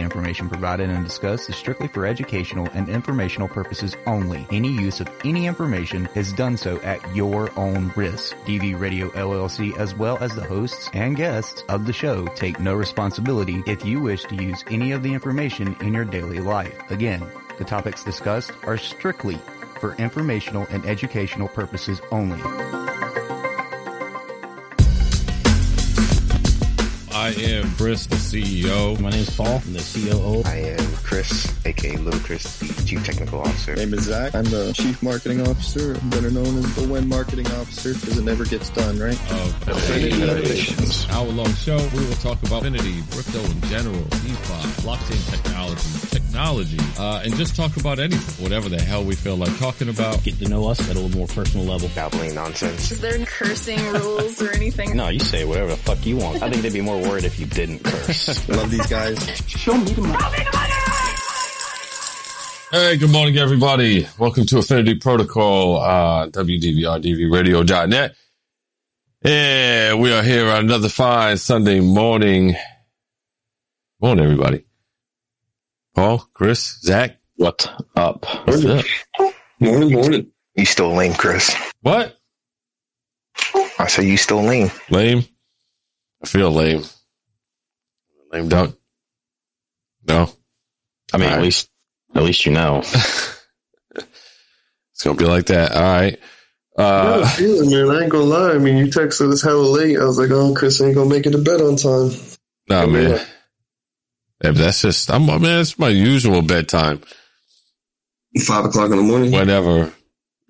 The information provided and discussed is strictly for educational and informational purposes only. Any use of any information is done so at your own risk. DV Radio LLC as well as the hosts and guests of the show take no responsibility if you wish to use any of the information in your daily life. Again, the topics discussed are strictly for informational and educational purposes only. I am Chris, the CEO. My name is Paul. I'm the COO. I am Chris, aka Little Chris, the Chief Technical Officer. My name is Zach. I'm the Chief Marketing Officer, better known as the When Marketing Officer, because it never gets done, right? Of Affinity Innovations. Hour long show. We will talk about Affinity, crypto in general, DeFi, blockchain technology, technology, uh, and just talk about anything, whatever the hell we feel like talking about. Get to know us at a little more personal level. Babbling nonsense. Is there cursing rules or anything? No, you say whatever the fuck you want. I think they'd be more worried if you didn't curse. Love these guys. Show me the money. Hey, good morning, everybody. Welcome to Affinity Protocol, uh, WDVRDVRadio.net. And we are here on another fine Sunday morning. Morning, everybody. Paul, Chris, Zach. what up? What's up? Morning, morning. You still lame, Chris. What? I say you still lame. Lame? I feel lame. Lame duck? No? I mean, All at right. least, at least you know. It's gonna be like that. All right. Uh, feeling, man. I ain't gonna lie. I mean, you texted us hella late. I was like, oh, Chris ain't gonna make it to bed on time. nah, man. Yeah, but that's just, I'm, man, it's my usual bedtime. Five o'clock in the morning. Whenever.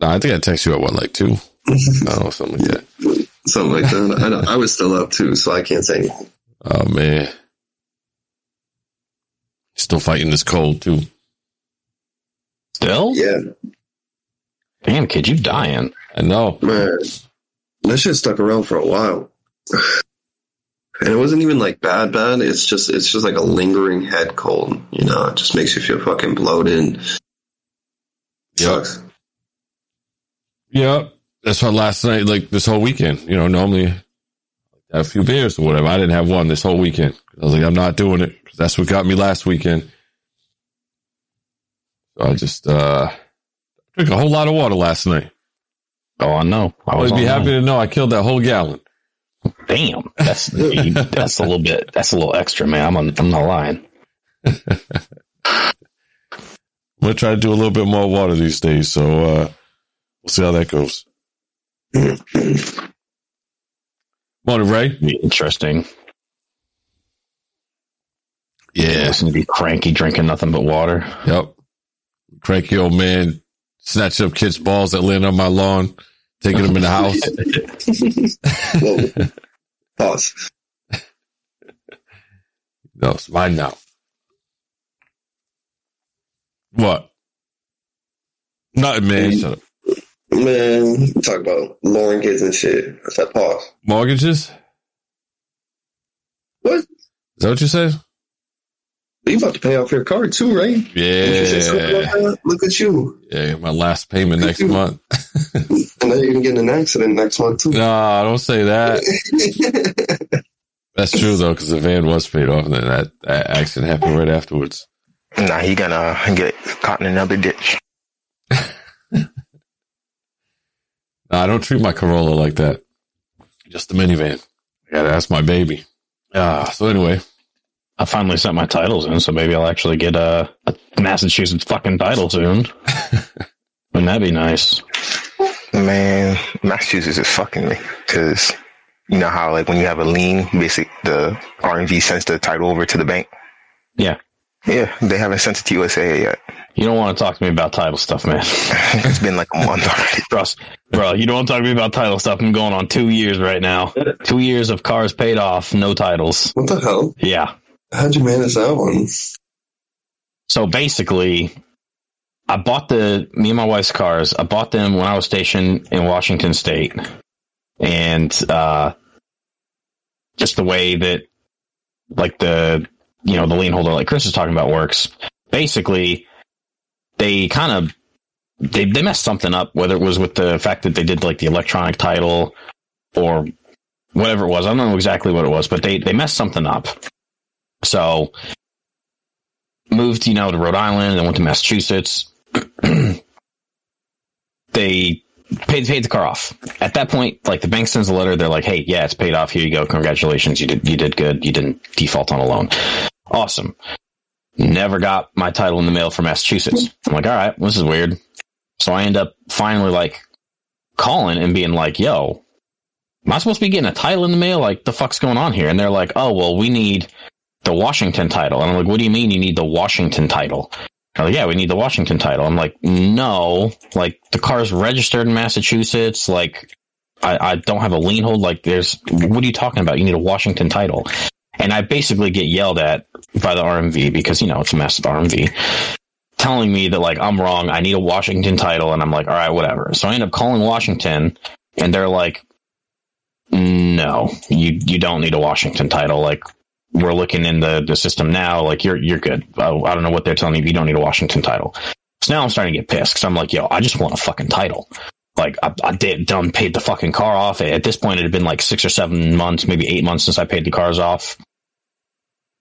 Nah, I think I text you at what, like two? I don't know, something like that. Something like that. I, I was still up too, so I can't say anything. Oh, man. Still fighting this cold, too. Still? Yeah, Damn, kid, you dying. I know. man. That shit stuck around for a while. And it wasn't even like bad, bad. It's just, it's just like a lingering head cold. You know, it just makes you feel fucking bloated. Yep. Sucks. Yep. That's why last night, like this whole weekend, you know, normally I have a few beers or whatever. I didn't have one this whole weekend. I was like, I'm not doing it 'cause that's what got me last weekend. So I just, uh, drank a whole lot of water last night. Oh, I know. I I would be happy to know I killed that whole gallon. Damn, that's that's a little bit. That's a little extra, man. I'm on, I'm not lying. I'm to try to do a little bit more water these days. So, uh, we'll see how that goes. Morning, Ray. Interesting. Yeah. Listen to be cranky, drinking nothing but water. Yep. Cranky old man snatching up kids' balls that land on my lawn, taking them in the house. Pause. No, it's mine now. What? Nothing, man. Mm. Shut up. Man, talk about lowering kids and shit. I said pause. Mortgages? What? Is that what you said? You about to pay off your car too, right? Didn't you say something about Yeah. Look at you. Yeah, my last payment next month. And then you're gonna get in an accident next month too. No, I don't say that. That's true though, because the van was paid off, and then that, that accident happened right afterwards. Nah, he gonna get caught in another ditch. No, I don't treat my Corolla like that. Just the minivan. I gotta ask my baby. Ah, so anyway, I finally sent my titles in, so maybe I'll actually get a, a Massachusetts fucking title soon. Wouldn't that be nice? Man, Massachusetts is fucking me because you know how like when you have a lien, basic the RMV sends the title over to the bank. Yeah. Yeah, they haven't sent it to USAA yet. You don't want to talk to me about title stuff, man. it's been like a month already. Trust, bro. You don't want to talk to me about title stuff. I'm going on two years right now. Two years of cars paid off, no titles. What the hell? Yeah. How'd you manage that one? So basically, I bought the me and my wife's cars. I bought them when I was stationed in Washington State, and uh, just the way that like the you know the lien holder like Chris is talking about works. Basically, they kind of they they messed something up, whether it was with the fact that they did like the electronic title or whatever it was. I don't know exactly what it was, but they they messed something up. So moved, you know, to Rhode Island and went to Massachusetts. they paid paid the car off. At that point, like the bank sends a letter, they're like, "Hey, yeah, it's paid off. Here you go. Congratulations. You did you did good. You didn't default on a loan. Awesome." Never got my title in the mail from Massachusetts. I'm like, "All right, this is weird." So I end up finally like calling and being like, "Yo, am I supposed to be getting a title in the mail? Like, the fuck's going on here?" And they're like, "Oh, well, we need the Washington title." And I'm like, "What do you mean you need the Washington title?" Like, yeah, we need the Washington title. I'm like, no, like the car's registered in Massachusetts. Like, I, I don't have a lien hold. Like, there's, what are you talking about? You need a Washington title. And I basically get yelled at by the RMV because, you know, it's a massive RMV telling me that like I'm wrong. I need a Washington title. And I'm like, all right, whatever. So I end up calling Washington and they're like, no, you, you don't need a Washington title. Like, we're looking in the, the system now. Like you're you're good. Oh, I don't know what they're telling you. You don't need a Washington title. So now I'm starting to get pissed because I'm like, yo, I just want a fucking title. Like I, I did done paid the fucking car off. At this point, it had been like six or seven months, maybe eight months since I paid the cars off.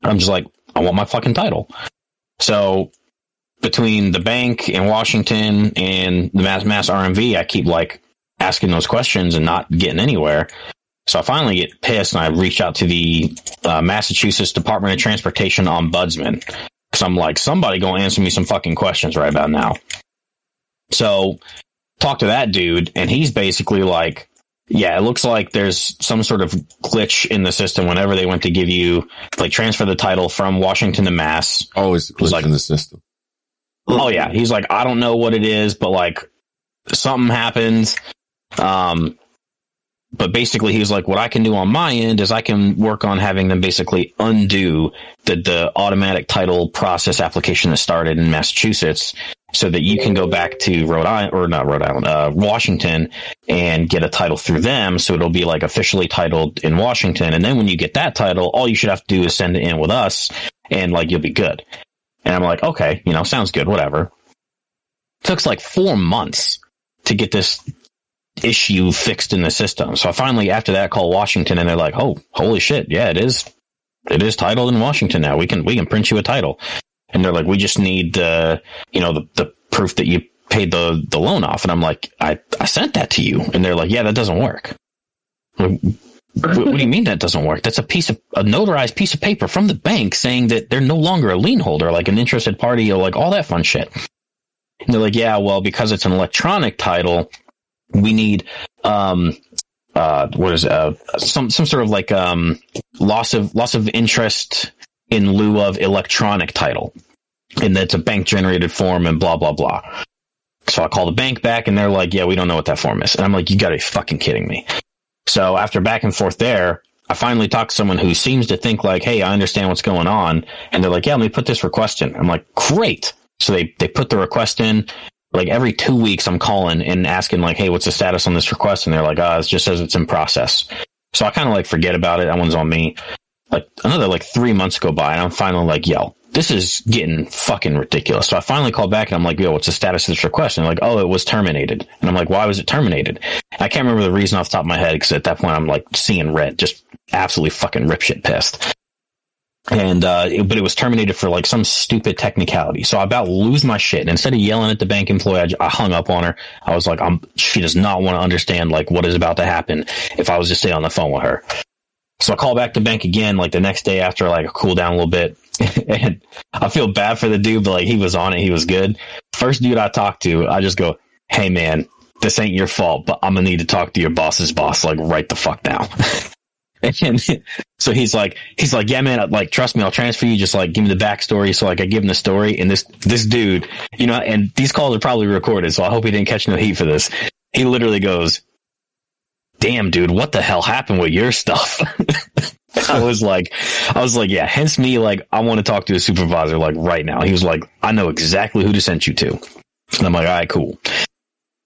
I'm just like, I want my fucking title. So between the bank in Washington and the mass mass RMV, I keep like asking those questions and not getting anywhere. So I finally get pissed and I reach out to the uh, Massachusetts Department of Transportation ombudsman because I'm like, somebody gonna answer me some fucking questions right about now. So talk to that dude and he's basically like, yeah, it looks like there's some sort of glitch in the system whenever they went to give you like transfer the title from Washington to Mass. Always glitch like- in the system. Oh yeah, he's like, I don't know what it is, but like something happens. Um, but basically, he's like, what I can do on my end is I can work on having them basically undo the the automatic title process application that started in Massachusetts, so that you can go back to Rhode Island or not Rhode Island, uh, Washington, and get a title through them. So it'll be like officially titled in Washington, and then when you get that title, all you should have to do is send it in with us, and like you'll be good. And I'm like, okay, you know, sounds good, whatever. It Took like four months to get this issue fixed in the system. So I finally, after that, call Washington and they're like, oh, holy shit. Yeah, it is. It is titled in Washington now. We can, we can print you a title. And they're like, we just need the, you know, the, the proof that you paid the, the loan off. And I'm like, I, I sent that to you. And they're like, yeah, that doesn't work. What, what do you mean that doesn't work? That's a piece of a notarized piece of paper from the bank saying that they're no longer a lien holder, like an interested party or like all that fun shit. And they're like, yeah, well, because it's an electronic title, we need um uh what is it, uh, some some sort of like um loss of loss of interest in lieu of electronic title. And that's a bank generated form and blah blah blah. So i call the bank back and they're like yeah we don't know what that form is. And i'm like you gotta be fucking kidding me. So after back and forth there i finally talk to someone who seems to think like hey i understand what's going on. And they're like yeah let me put this request in. I'm like great. So they they put the request in like every two weeks I'm calling and asking like, Hey, what's the status on this request? And they're like, ah, it just says it's in process. So I kind of like forget about it. That one's on me. Like another like three months go by and I'm finally like, yo, this is getting fucking ridiculous. So I finally call back and I'm like, yo, what's the status of this request? And they're like, oh, it was terminated. And I'm like, why was it terminated? I can't remember the reason off the top of my head because at that point I'm like seeing red, just absolutely fucking rip shit pissed and uh, it, but it was terminated for like some stupid technicality. So I about lose my shit. And instead of yelling at the bank employee, I hung up on her. I was like, I'm, she does not want to understand like what is about to happen if I was to stay on the phone with her. So I call back the bank again, like the next day after like cool down a little bit. and I feel bad for the dude, but like he was on it. He was good. First dude I talked to, I just go, Hey man, this ain't your fault, but I'm gonna need to talk to your boss's boss, like right the fuck now. And so he's like, he's like, yeah, man, like, trust me, I'll transfer you. Just like, give me the backstory. So like, I give him the story and this, this dude, you know, and these calls are probably recorded. So I hope he didn't catch no heat for this. He literally goes, damn, dude, what the hell happened with your stuff? I was like, I was like, yeah, hence me, like, I want to talk to a supervisor, like, right now. He was like, I know exactly who to send you to. And I'm like, all right, cool.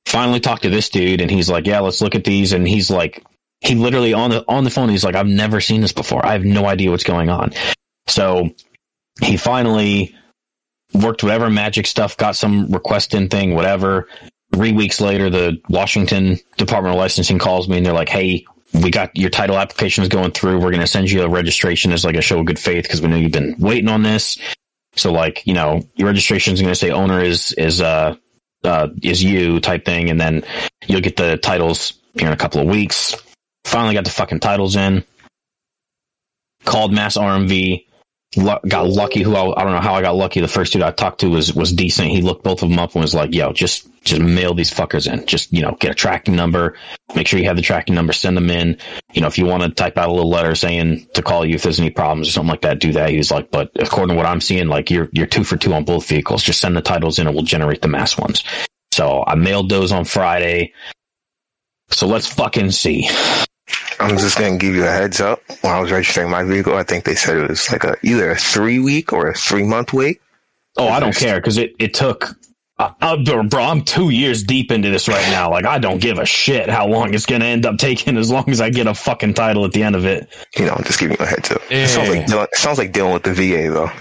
Finally talked to this dude and he's like, yeah, let's look at these. And he's like, he literally on the on the phone he's like I've never seen this before. I have no idea what's going on. So he finally worked whatever magic stuff, got some request in thing, whatever. Three weeks later, the Washington Department of Licensing calls me and they're like, "Hey, we got your title application is going through. We're going to send you a registration as like a show of good faith because we know you've been waiting on this. So like, you know, your registration is going to say owner is, is, uh, uh, is you type thing. And then you'll get the titles here in a couple of weeks. Finally got the fucking titles in. Called Mass RMV. Lu- got lucky. Who I, I don't know how I got lucky. The first dude I talked to was was decent. He looked both of them up and was like, "Yo, just just mail these fuckers in. Just you know, get a tracking number. Make sure you have the tracking number. Send them in. You know, if you want to type out a little letter saying to call you if there's any problems or something like that, do that." He was like, "But according to what I'm seeing, like you're you're two for two on both vehicles. Just send the titles in, and we'll generate the mass ones." So I mailed those on Friday. So let's fucking see. I'm just gonna give you a heads up. When I was registering my vehicle, I think they said it was like a either a three week or a three month wait. Oh, I don't care because it, it took. Uh, uh, bro, I'm two years deep into this right now. Like, I don't give a shit how long it's going to end up taking as long as I get a fucking title at the end of it. You know, I'm just giving you a heads up. It sounds like dealing, it sounds like dealing with the VA though.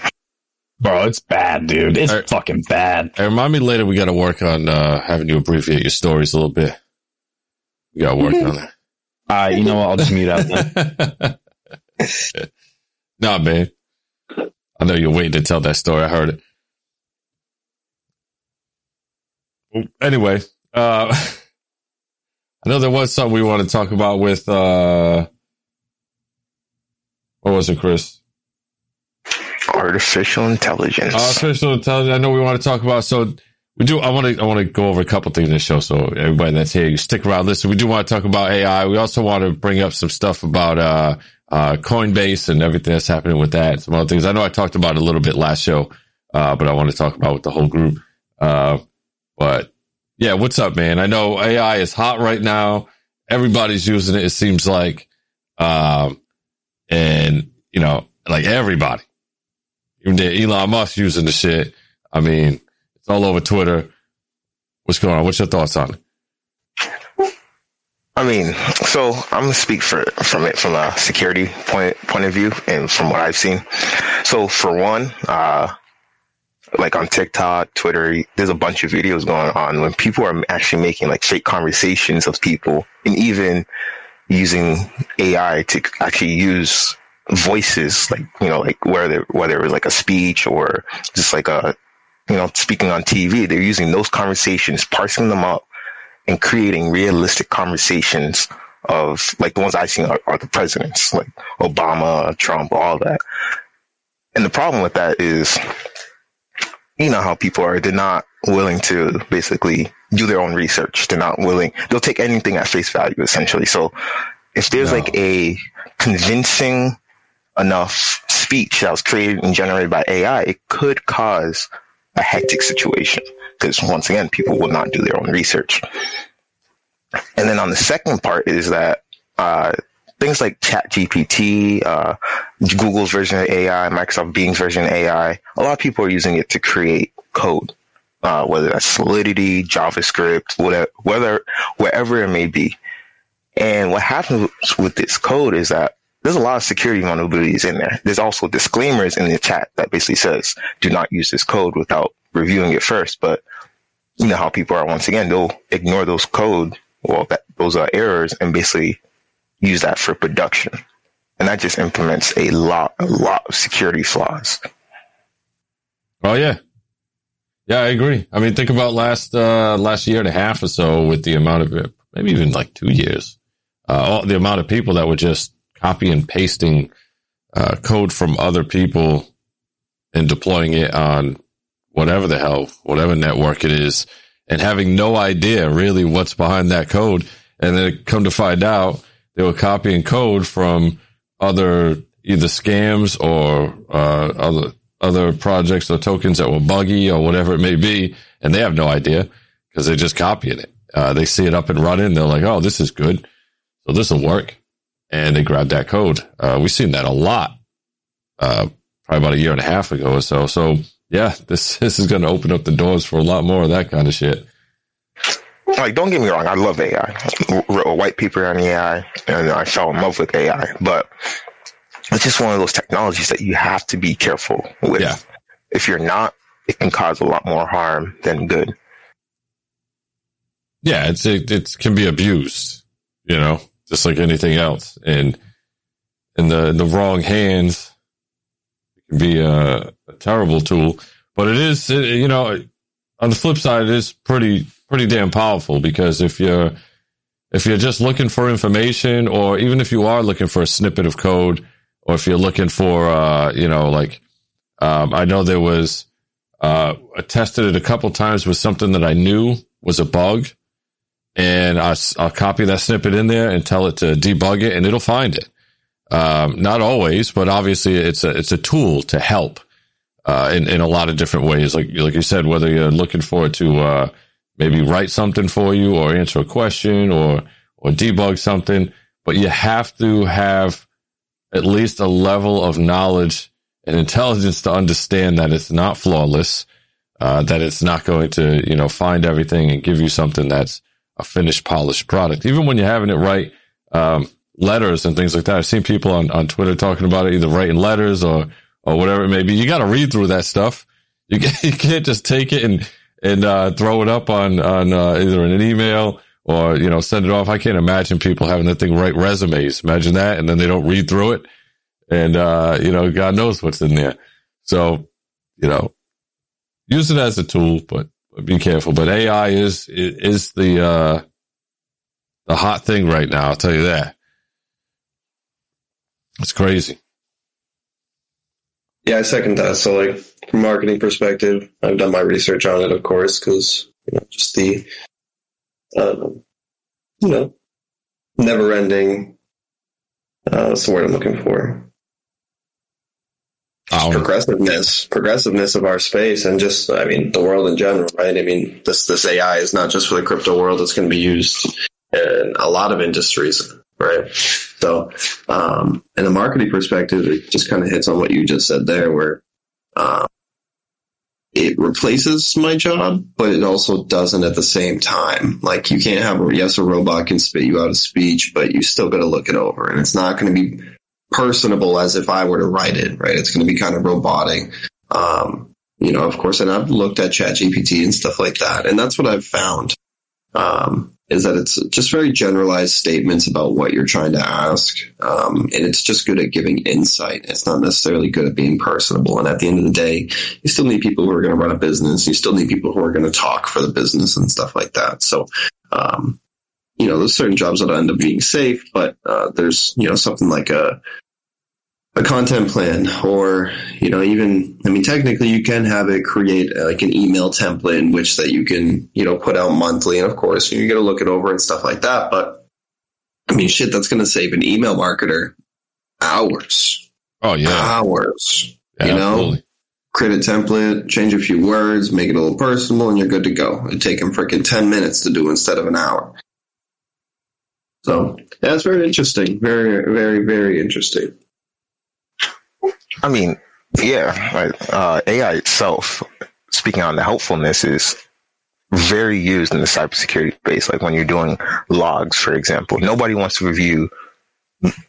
Bro, it's bad, dude. It's Alright. fucking bad. Hey, remind me later. We got to work on uh, having you abbreviate your stories a little bit. We got to work on that. Uh, you know what? I'll just mute out. Then. nah, man. I know you're waiting to tell that story. I heard it. Well, Anyway, uh, I know there was something we want to talk about with, uh, what was it, Chris? Artificial intelligence. Artificial intelligence. I know we want to talk about. So we do. I want to. I want to go over a couple things in the show. So everybody that's here, stick around. Listen. We do want to talk about AI. We also want to bring up some stuff about uh, uh, Coinbase and everything that's happening with that. Some other things. I know I talked about a little bit last show, uh, but I want to talk about with the whole group. Uh, but yeah, what's up, man? I know AI is hot right now. Everybody's using it. It seems like, um, and you know, like everybody. Even Elon Musk using the shit. I mean, it's all over Twitter. What's going on? What's your thoughts on it? I mean, so I'm gonna speak for from it from a security point point of view and from what I've seen. So for one, uh, like on TikTok, Twitter, there's a bunch of videos going on when people are actually making like fake conversations of people and even using AI to actually use voices, like, you know, like whether, whether it was like a speech or just like a, you know, speaking on TV, they're using those conversations, parsing them up and creating realistic conversations of like the ones I've seen are, are the presidents, like Obama, Trump, all that. And the problem with that is, you know how people are, they're not willing to basically do their own research. They're not willing, they'll take anything at face value essentially. So if there's No. like a convincing enough speech that was created and generated by AI, it could cause a hectic situation because once again, people will not do their own research. And then on the second part is that uh, things like ChatGPT, uh, Google's version of AI, Microsoft Bing's version of AI, a lot of people are using it to create code, uh, whether that's Solidity, JavaScript, whatever, whether wherever it may be. And what happens with this code is that there's a lot of security vulnerabilities in there. There's also disclaimers in the chat that basically says, do not use this code without reviewing it first. But you know how people are once again, they'll ignore those code, well, that, those are errors and basically use that for production. And that just implements a lot, a lot of security flaws. Oh yeah, yeah, I agree. I mean, think about last uh, last year and a half or so with the amount of maybe even like two years, uh, all, the amount of people that were just copy and pasting uh, code from other people and deploying it on whatever the hell, whatever network it is, and having no idea really what's behind that code. And then come to find out they were copying code from other either scams or uh, other other projects or tokens that were buggy or whatever it may be, and they have no idea because they're just copying it. Uh, they see it up and running, they're like, "Oh, this is good, so this will work," and they grabbed that code. Uh, we've seen that a lot, uh, probably about a year and a half ago or so. So yeah, this this is going to open up the doors for a lot more of that kind of shit. like don't get me wrong, I love AI. I wrote a white paper on AI, and I fell in love with AI. But it's just one of those technologies that you have to be careful with. Yeah. If you're not, it can cause a lot more harm than good. Yeah, it's it, it can be abused, you know, just like anything else, and in the in the wrong hands, it can be a, a terrible tool. But it is, it, you know, on the flip side, it is pretty pretty damn powerful because if you're if you're just looking for information, or even if you are looking for a snippet of code, or if you're looking for, uh, you know, like um, I know there was uh, I tested it a couple times with something that I knew was a bug and I, will copy that snippet in there and tell it to debug it, and it'll find it. Um, not always, but obviously it's a it's a tool to help uh, in in a lot of different ways. Like like you said, whether you're looking for it to uh, maybe write something for you, or answer a question, or or debug something, but you have to have at least a level of knowledge and intelligence to understand that it's not flawless, uh, that it's not going to you know find everything and give you something that's a finished, polished product. Even when you're having it write um, letters and things like that. I've seen people on, on Twitter talking about it, either writing letters or or whatever it may be. You got to read through that stuff. You, you can't just take it and and uh, throw it up on on uh, either in an email or you know send it off. I can't imagine people having that thing write resumes. Imagine that, and then they don't read through it, and uh, you know God knows what's in there. So you know, use it as a tool, but be careful. But AI is is the uh, the hot thing right now. I'll tell you that. It's crazy. Yeah, I second that. So, like from marketing perspective, I've done my research on it, of course, because you know, just the um, you know never-ending. Uh, that's the word I'm looking for progressiveness, progressiveness of our space, and just I mean the world in general, right? I mean this this AI is not just for the crypto world; it's going to be used in a lot of industries, right? So, um, in a marketing perspective, it just kind of hits on what you just said there, where um, it replaces my job, but it also doesn't at the same time. Like you can't have a yes, a robot can spit you out a speech, but you still got to look it over, and it's not going to be personable as if I were to write it, right? It's going to be kind of robotic. Um, you know, of course, and I've looked at ChatGPT and stuff like that, and that's what I've found. Um, is that it's just very generalized statements about what you're trying to ask. Um, and it's just good at giving insight. It's not necessarily good at being personable. And at the end of the day, you still need people who are going to run a business. You still need people who are going to talk for the business and stuff like that. So, um, you know, there's certain jobs that end up being safe, but uh, there's, you know, something like a a content plan or you know even i mean technically you can have it create uh, like an email template in which that you can you know put out monthly. And of course you're going to look it over and stuff like that. But i mean shit that's going to save an email marketer hours. Oh yeah. Hours. Yeah, you know? absolutely. create a template change a few words make it a little personal and you're good to go. It take them freaking 10 minutes to do instead of an hour. So that's very interesting. Very very very interesting I mean, yeah, uh, AI itself, speaking on the helpfulness, is very used in the cybersecurity space. Like when you're doing logs, for example, nobody wants to review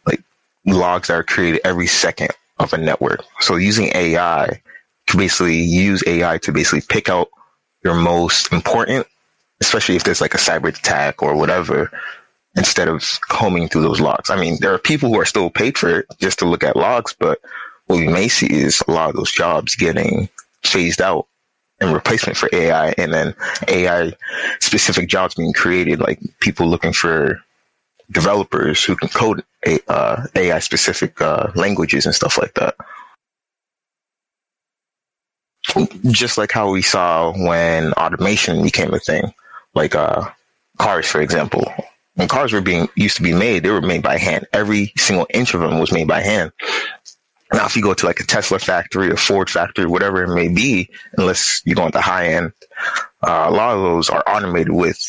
like logs that are created every second of a network. So using AI to basically use AI to basically pick out your most important, especially if there's like a cyber attack or whatever, instead of combing through those logs. I mean, there are people who are still paid for it just to look at logs, but what we may see is a lot of those jobs getting phased out in replacement for AI and then AI specific jobs being created, like people looking for developers who can code uh, AI specific uh, languages and stuff like that. Just like how we saw when automation became a thing, like uh, cars, for example. When cars were being used to be made, they were made by hand. Every single inch of them was made by hand. Now, if you go to like a Tesla factory or Ford factory, whatever it may be, unless you go into high end, uh, a lot of those are automated with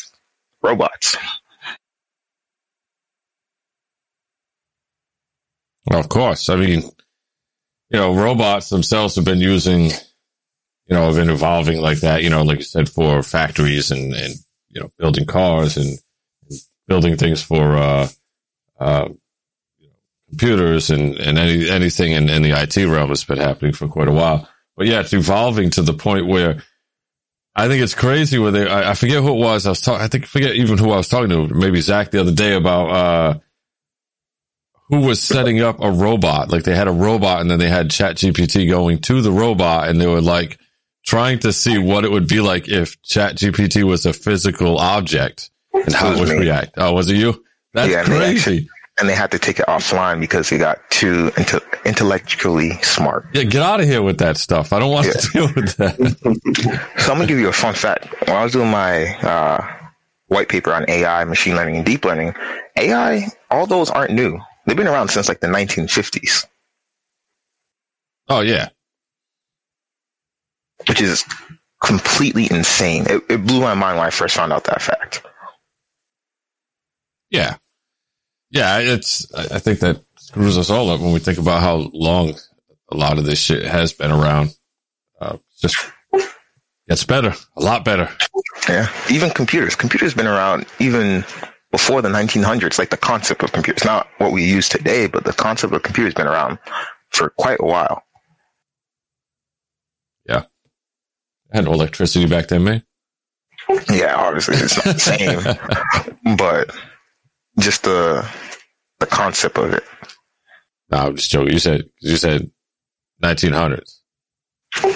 robots. Of course. I mean, you know, robots themselves have been using, you know, have been evolving like that, you know, like you said, for factories and, and you know, building cars and, and building things for, uh, uh, computers and, and any, anything in, in the IT realm has been happening for quite a while. But yeah, it's evolving to the point where I think it's crazy where they, I, I forget who it was. I was talking, I think, I forget even who I was talking to, maybe Zach the other day about, uh, who was setting up a robot. Like they had a robot and then they had chat GPT going to the robot and they were like trying to see what it would be like if chat GPT was a physical object and how it would react. Oh, was it you? That's Yeah, crazy. And they had to take it offline because it got too inte- intellectually smart. Yeah, get out of here with that stuff. I don't want to deal with that. So I'm gonna give you a fun fact. When I was doing my uh, white paper on AI, machine learning, and deep learning, AI, all those aren't new. They've been around since like the 1950s, Oh yeah. which is completely insane. It, it blew my mind when I first found out that fact. Yeah. Yeah, it's, I think that screws us all up when we think about how long a lot of this shit has been around. Uh, just gets better, a lot better. Yeah, even computers. Computers been around even before the 1900s. Like the concept of computers, not what we use today, but the concept of computers has been around for quite a while. Yeah. I Had no electricity back then, man. Yeah, obviously it's not the same, but just the the concept of it. No, I'm just joking. You said, you said 1900s.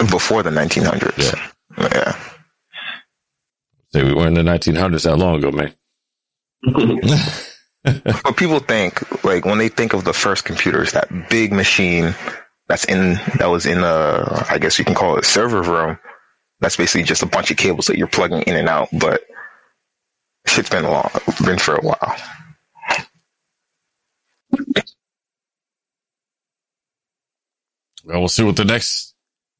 before the 1900s. Yeah. yeah. Say we weren't in the 1900s that long ago, man. But people think like when they think of the first computers, that big machine that's in that was in a I guess you can call it a server room. That's basically just a bunch of cables that you're plugging in and out. But shit's been a long, been for a while. Well, we'll see what the next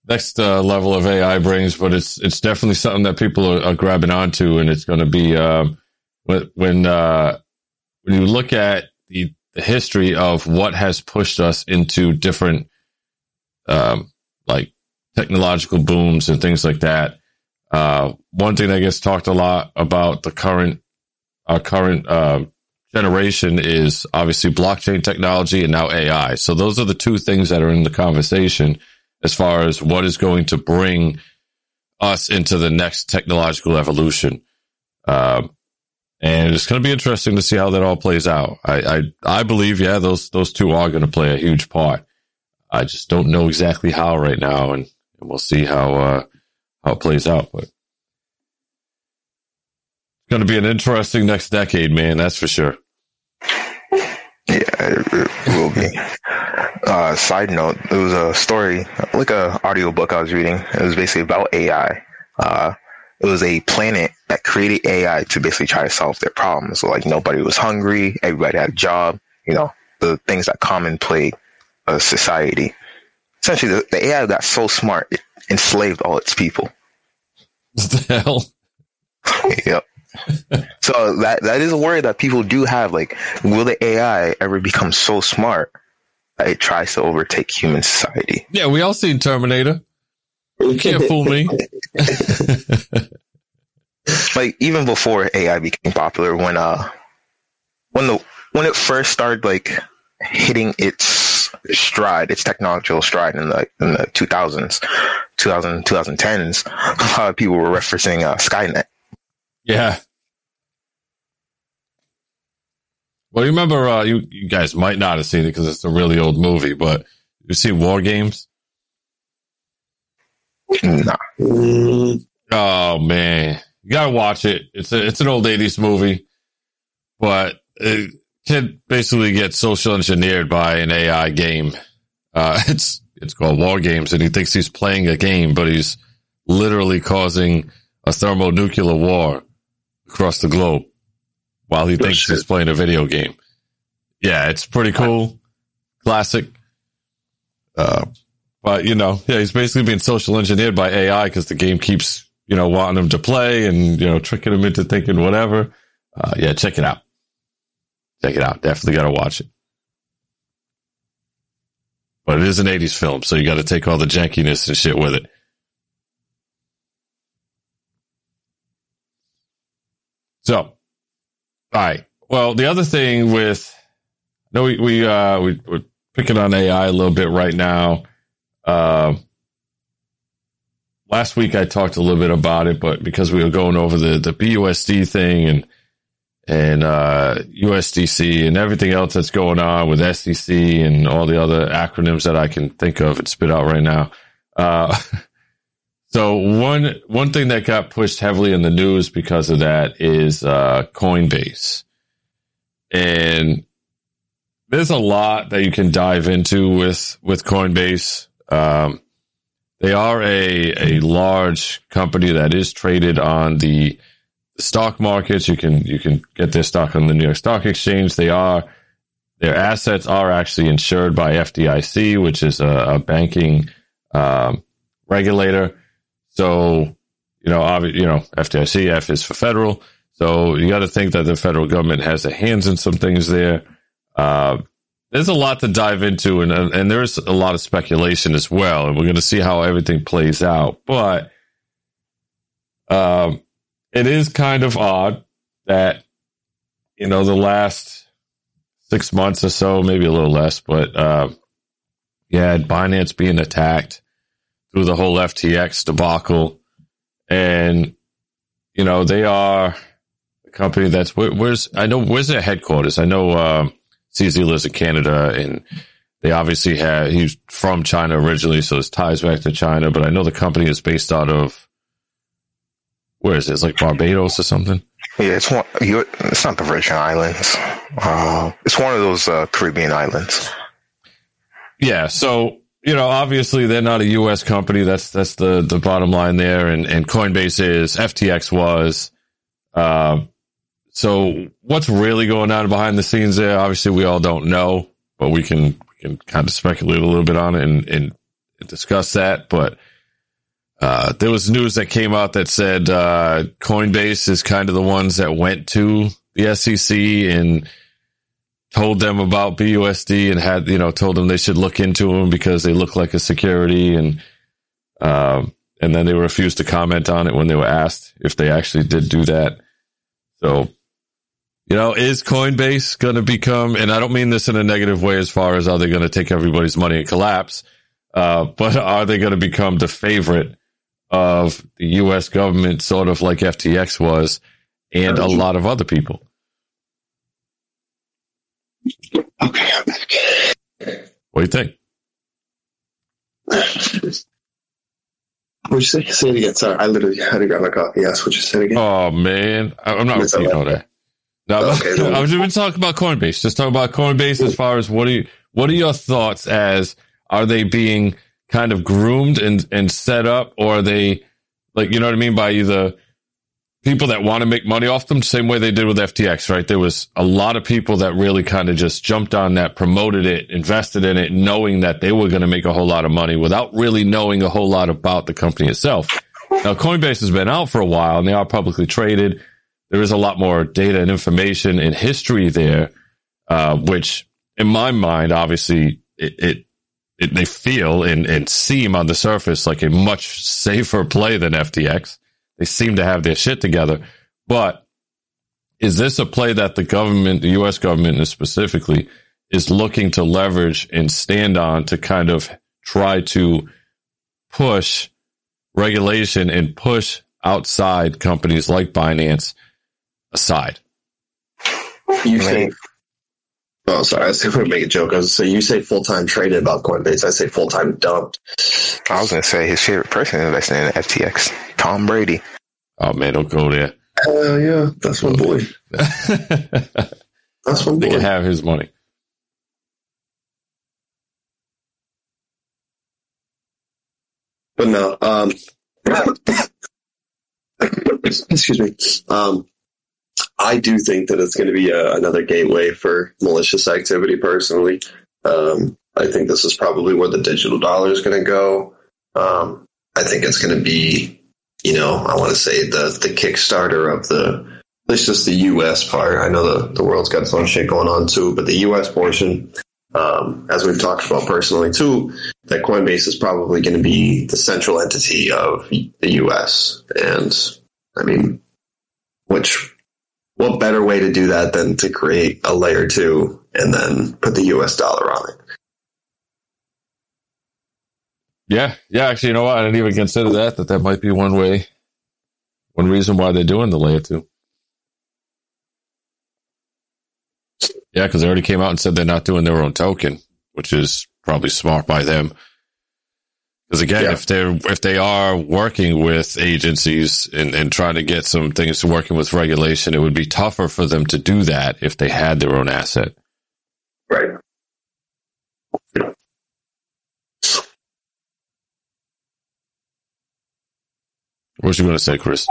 next uh, level of AI brings, but it's it's definitely something that people are, are grabbing onto, and it's going to be um, when when uh, when you look at the, the history of what has pushed us into different um, like technological booms and things like that. Uh, one thing that gets talked a lot about the current our current uh, generation is obviously blockchain technology and now AI. So those are the two things that are in the conversation as far as what is going to bring us into the next technological evolution. Um, and it's going to be interesting to see how that all plays out. I, I, I believe, yeah, those, those two are going to play a huge part. I just don't know exactly how right now, and, and we'll see how, uh, how it plays out. But going to be an interesting next decade, man. That's for sure. Yeah, it, will be. Uh, side note, it was a story, like a audio book I was reading. It was basically about AI. Uh, it was a planet that created AI to basically try to solve their problems. So like nobody was hungry, everybody had a job, you know, the things that common plague a society. Essentially, the, the AI got so smart, it enslaved all its people. What the hell? yep. so that that is a worry that people do have. Like, will the AI ever become so smart that it tries to overtake human society? Yeah, we all seen Terminator. You can't fool me. Like even before AI became popular, when uh, when the when it first started like hitting its stride, its technological stride in the in the 2000s, 2000 2010s, a lot of people were referencing uh, Skynet. Yeah. Well, you remember, uh, you, you guys might not have seen it because it's a really old movie, but you see War Games? Nah. Oh man, you gotta watch it. It's a, it's an old eighties movie, but it kid basically gets social engineered by an AI game. Uh, it's it's called War Games, and he thinks he's playing a game, but he's literally causing a thermonuclear war across the globe while he thinks shit. he's playing a video game. Yeah, it's pretty cool, classic. Uh, but you know, yeah, he's basically being social engineered by AI because the game keeps you know wanting him to play and you know tricking him into thinking whatever. Uh, yeah, check it out. Check it out. Definitely got to watch it. But it is an 80s film, so you got to take all the jankiness and shit with it. So, all right. Well, the other thing with no, we we uh we, we're picking on AI a little bit right now. Uh, last week I talked a little bit about it, but because we were going over the the BUSD thing and and uh, USDC and everything else that's going on with SEC and all the other acronyms that I can think of and spit out right now. Uh, so one one thing that got pushed heavily in the news because of that is uh, Coinbase, and there's a lot that you can dive into with with Coinbase. Um, they are a a large company that is traded on the stock markets. You can you can get their stock on the New York Stock Exchange. They are their assets are actually insured by FDIC, which is a, a banking um, regulator. So you know, obviously, you know, FDIC F is for federal. So you got to think that the federal government has their hands in some things there. Uh, there's a lot to dive into, and and there's a lot of speculation as well, and we're going to see how everything plays out. But um, it is kind of odd that you know the last six months or so, maybe a little less, but uh, yeah, Binance being attacked through the whole FTX debacle, and you know they are a company that's where, where's I know where's their headquarters. I know uh, CZ lives in Canada, and they obviously have he's from China originally, so his ties back to China. But I know the company is based out of where is it? It's like Barbados or something. Yeah, it's one. It's not the Virgin Islands. Uh, it's one of those uh, Caribbean islands. Yeah, so you know, obviously they're not a U.S. company. That's that's the the bottom line there. And and Coinbase is, FTX was. Uh, so what's really going on behind the scenes there? Obviously, we all don't know, but we can we can kind of speculate a little bit on it and, and discuss that. But uh, there was news that came out that said uh, Coinbase is kind of the ones that went to the SEC and told them about BUSD and had you know told them they should look into them because they look like a security and um, and then they refused to comment on it when they were asked if they actually did do that. So you know, is Coinbase going to become? And I don't mean this in a negative way as far as are they going to take everybody's money and collapse, uh, but are they going to become the favorite? of the U.S. government, sort of like FTX was, and a lot of other people. Okay, I'm back. What do you think? What'd you say? Say it again. Sorry, I literally had to grab my coffee. Yes, what you said again? Oh man, I- I'm not repeating all that. No, Okay, I was even talking about Coinbase. Just talking about Coinbase as far as what are you, what are your thoughts as are they being kind of groomed and and set up, or are they like you know what I mean by either people that want to make money off them, same way they did with FTX, right? There was a lot of people that really kind of just jumped on that, promoted it, invested in it, knowing that they were going to make a whole lot of money without really knowing a whole lot about the company itself. Now, Coinbase has been out for a while and they are publicly traded. There is a lot more data and information and history there, uh, which in my mind, obviously it, it, it they feel and, and seem on the surface like a much safer play than FTX. They seem to have their shit together. But is this a play that the government, the U.S. government specifically, is looking to leverage and stand on to kind of try to push regulation and push outside companies like Binance aside? You say, oh, sorry, I was going to make a joke. I was going say, you say full time traded about Coinbase. I say full time dumped. I was going to say his favorite person investing in FTX, Tom Brady. Oh man, don't go there. Hell yeah, that's my boy. That's my boy. He can have his money. But no, um, excuse me. Um, I do think that it's going to be a, another gateway for malicious activity. Personally, um, I think this is probably where the digital dollar is going to go. Um, I think it's going to be, you know, I want to say the the Kickstarter of the at least just the U.S. part. I know the the world's got its own shit going on too, but the U.S. portion, um, as we've talked about personally too, that Coinbase is probably going to be the central entity of the U.S. And I mean, which what better way to do that than to create a layer two and then put the US dollar on it? Yeah, yeah. Actually, you know what? I didn't even consider that. That that might be one way, one reason why they're doing the layer two. Yeah, because they already came out and said they're not doing their own token, which is probably smart by them. Because again, Yeah. if they're if they are working with agencies and, and trying to get some things working with regulation, it would be tougher for them to do that if they had their own asset. Right. What was you going to say, Chris?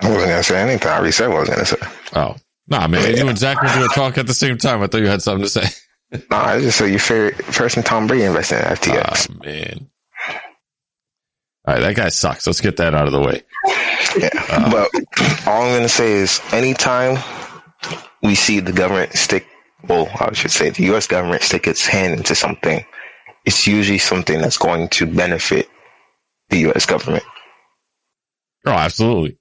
I wasn't gonna say anything. I already said what I was gonna say. Oh, No, nah, man, you and Zach were doing talk at the same time. I thought you had something to say. No, I just said your favorite person, Tom Brady, invested in ah, FTX. Oh man. All right, that guy sucks. Let's get that out of the way. Yeah. Uh, but all I'm going to say is anytime we see the government stick, well, I should say the U.S. government stick its hand into something, it's usually something that's going to benefit the U.S. government. Oh, absolutely.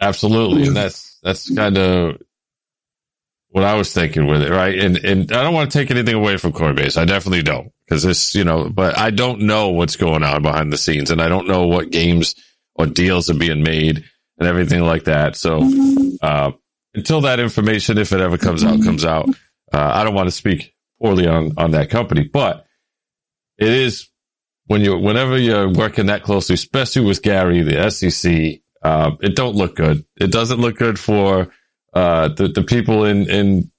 Absolutely. And that's, that's kind of what I was thinking with it, right? And, and I don't want to take anything away from Coinbase. I definitely don't because this, you know, but I don't know what's going on behind the scenes and I don't know what games or deals are being made and everything like that. So, uh, until that information, if it ever comes out, comes out, uh, I don't want to speak poorly on, on that company, but it is when you, whenever you're working that closely, especially with Gary, the SEC, uh, it don't look good. It doesn't look good for, uh, the, the people in, in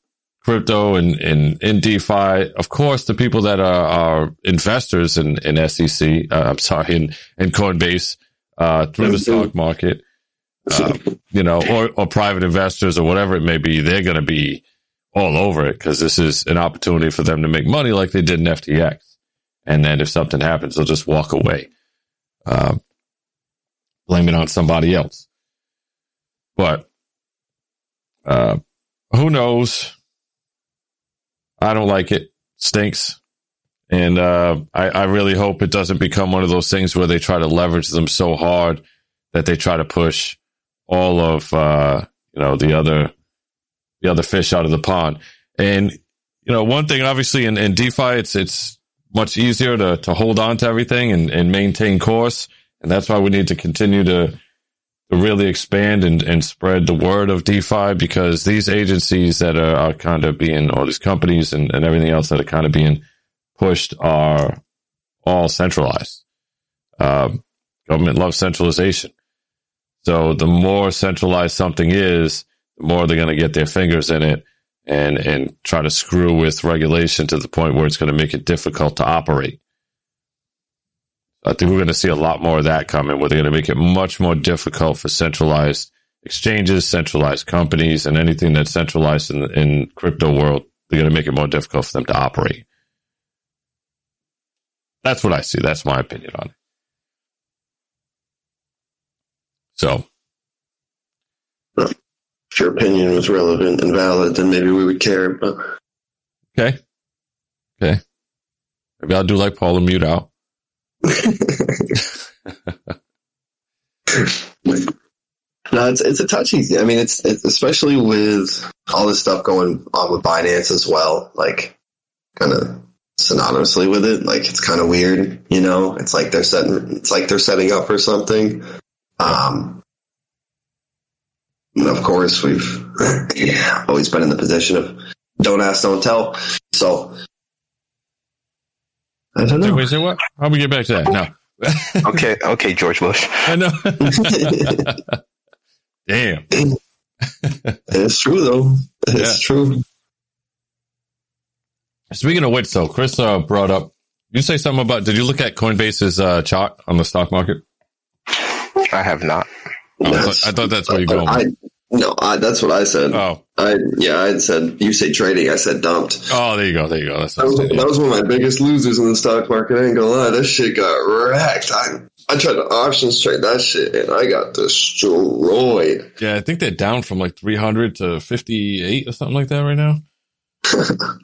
crypto and, and in DeFi. Of course, the people that are, are investors in, in SEC, uh, I'm sorry, in, in Coinbase, uh, through the stock market, uh, you know, or, or private investors or whatever it may be, they're going to be all over it because this is an opportunity for them to make money like they did in FTX. And then if something happens, they'll just walk away, um, blame it on somebody else. But, uh, who knows? I don't like it. Stinks. And, uh, I, I really hope it doesn't become one of those things where they try to leverage them so hard that they try to push all of, uh, you know, the other, the other fish out of the pond. And, you know, one thing obviously in, in DeFi, it's, it's much easier to, to hold on to everything and, and maintain course. And that's why we need to continue to, to really expand and, and spread the word of DeFi because these agencies that are, are kind of being, or these companies and, and everything else that are kind of being pushed are all centralized. Um, government loves centralization. So the more centralized something is, the more they're going to get their fingers in it and, and try to screw with regulation to the point where it's going to make it difficult to operate. I think we're going to see a lot more of that coming where they're going to make it much more difficult for centralized exchanges, centralized companies, and anything that's centralized in the in crypto world. They're going to make it more difficult for them to operate. That's what I see. That's my opinion on it. So, If your opinion was relevant and valid, then maybe we would care. But okay. Okay. Maybe I'll do like Paul and mute out. No, it's it's a touchy. I mean, it's, it's especially with all this stuff going on with Binance as well. Like, kind of synonymously with it. Like, it's kind of weird. You know, it's like they're setting. It's like they're setting up for something. Um, and of course, we've yeah, always been in the position of don't ask, don't tell. So. I don't know. Wait, say what? How we get back to that? No. Okay, okay, George Bush. I know. Damn. It's true though. It's true. Speaking of which, though, Chris uh, brought up. You say something about? Did you look at Coinbase's uh, chart on the stock market? I have not. Oh, I, thought, I thought that's where you're going. I, no, I, that's what I said. oh, I yeah, I said you say trading. I said dumped. oh, there you go. There you go. That's That was, that was one of my biggest losers in the stock market. I ain't gonna lie, that shit got wrecked. I I tried to options trade that shit and I got destroyed. Yeah, I think they're down from like 300 to 58 or something like that right now.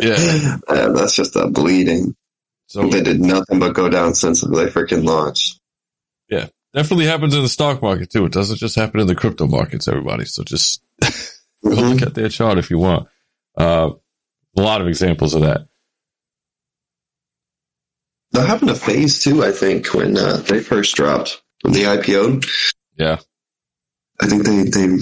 Yeah. That's just a bleeding. So They did nothing but go down since they freaking launched. Definitely happens in the stock market too. It doesn't just happen in the crypto markets, everybody. So just go look at their chart if you want. Uh, a lot of examples of that. That happened to FaZe too. I think when uh, they first dropped when they IPO'd. Yeah. I think they they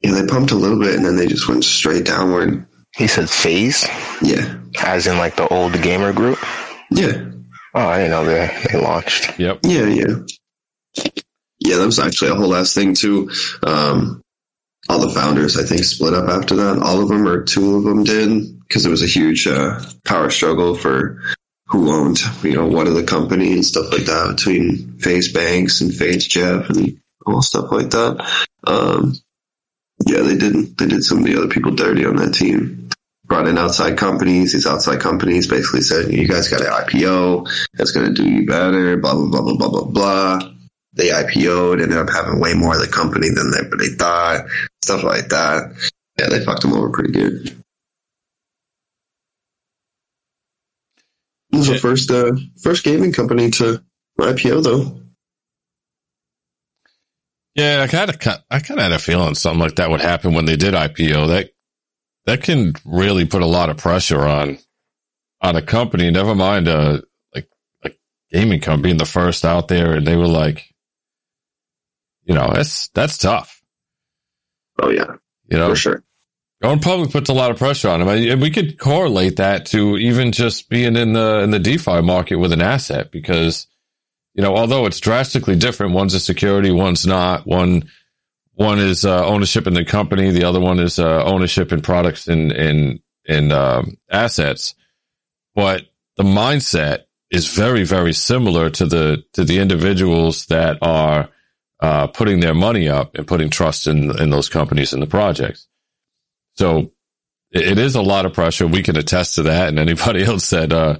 yeah they pumped a little bit and then they just went straight downward. He said phase, Yeah, as in like the old gamer group. yeah, Oh, I didn't know they they launched. Yep. yeah, yeah. Yeah, that was actually a whole last thing too. Um, all the founders, I think, split up after that. All of them, or two of them, did because there was a huge uh, power struggle for who owned, you know, what of the company and stuff like that between FaZe Banks and FaZe Jev and all stuff like that. Um, yeah, they did. They did some of the other people dirty on that team. Brought in outside companies. These outside companies basically said, "You guys got an IPO. That's going to do you better." Blah blah blah blah blah blah blah. They IPO'd, ended up having way more of the company than they, they thought. Stuff like that. Yeah, they fucked them over pretty good. This was the first uh, first gaming company to IPO though. Yeah, I kind of, I kind of had a feeling something like that would happen when they did IPO. That that can really put a lot of pressure on on a company. Never mind, uh, like a gaming company being the first out there, and they were like, you know, that's that's tough. Oh yeah, You know, for sure. Going public puts a lot of pressure on them, and we could correlate that to even just being in the in the DeFi market with an asset, because you know, although it's drastically different, one's a security, one's not. One one is uh, ownership in the company, the other one is uh, ownership in products and in in um, assets. But the mindset is very very similar to the to the individuals that are uh, putting their money up and putting trust in in those companies and the projects. So it, it is a lot of pressure. We can attest to that, and anybody else that uh,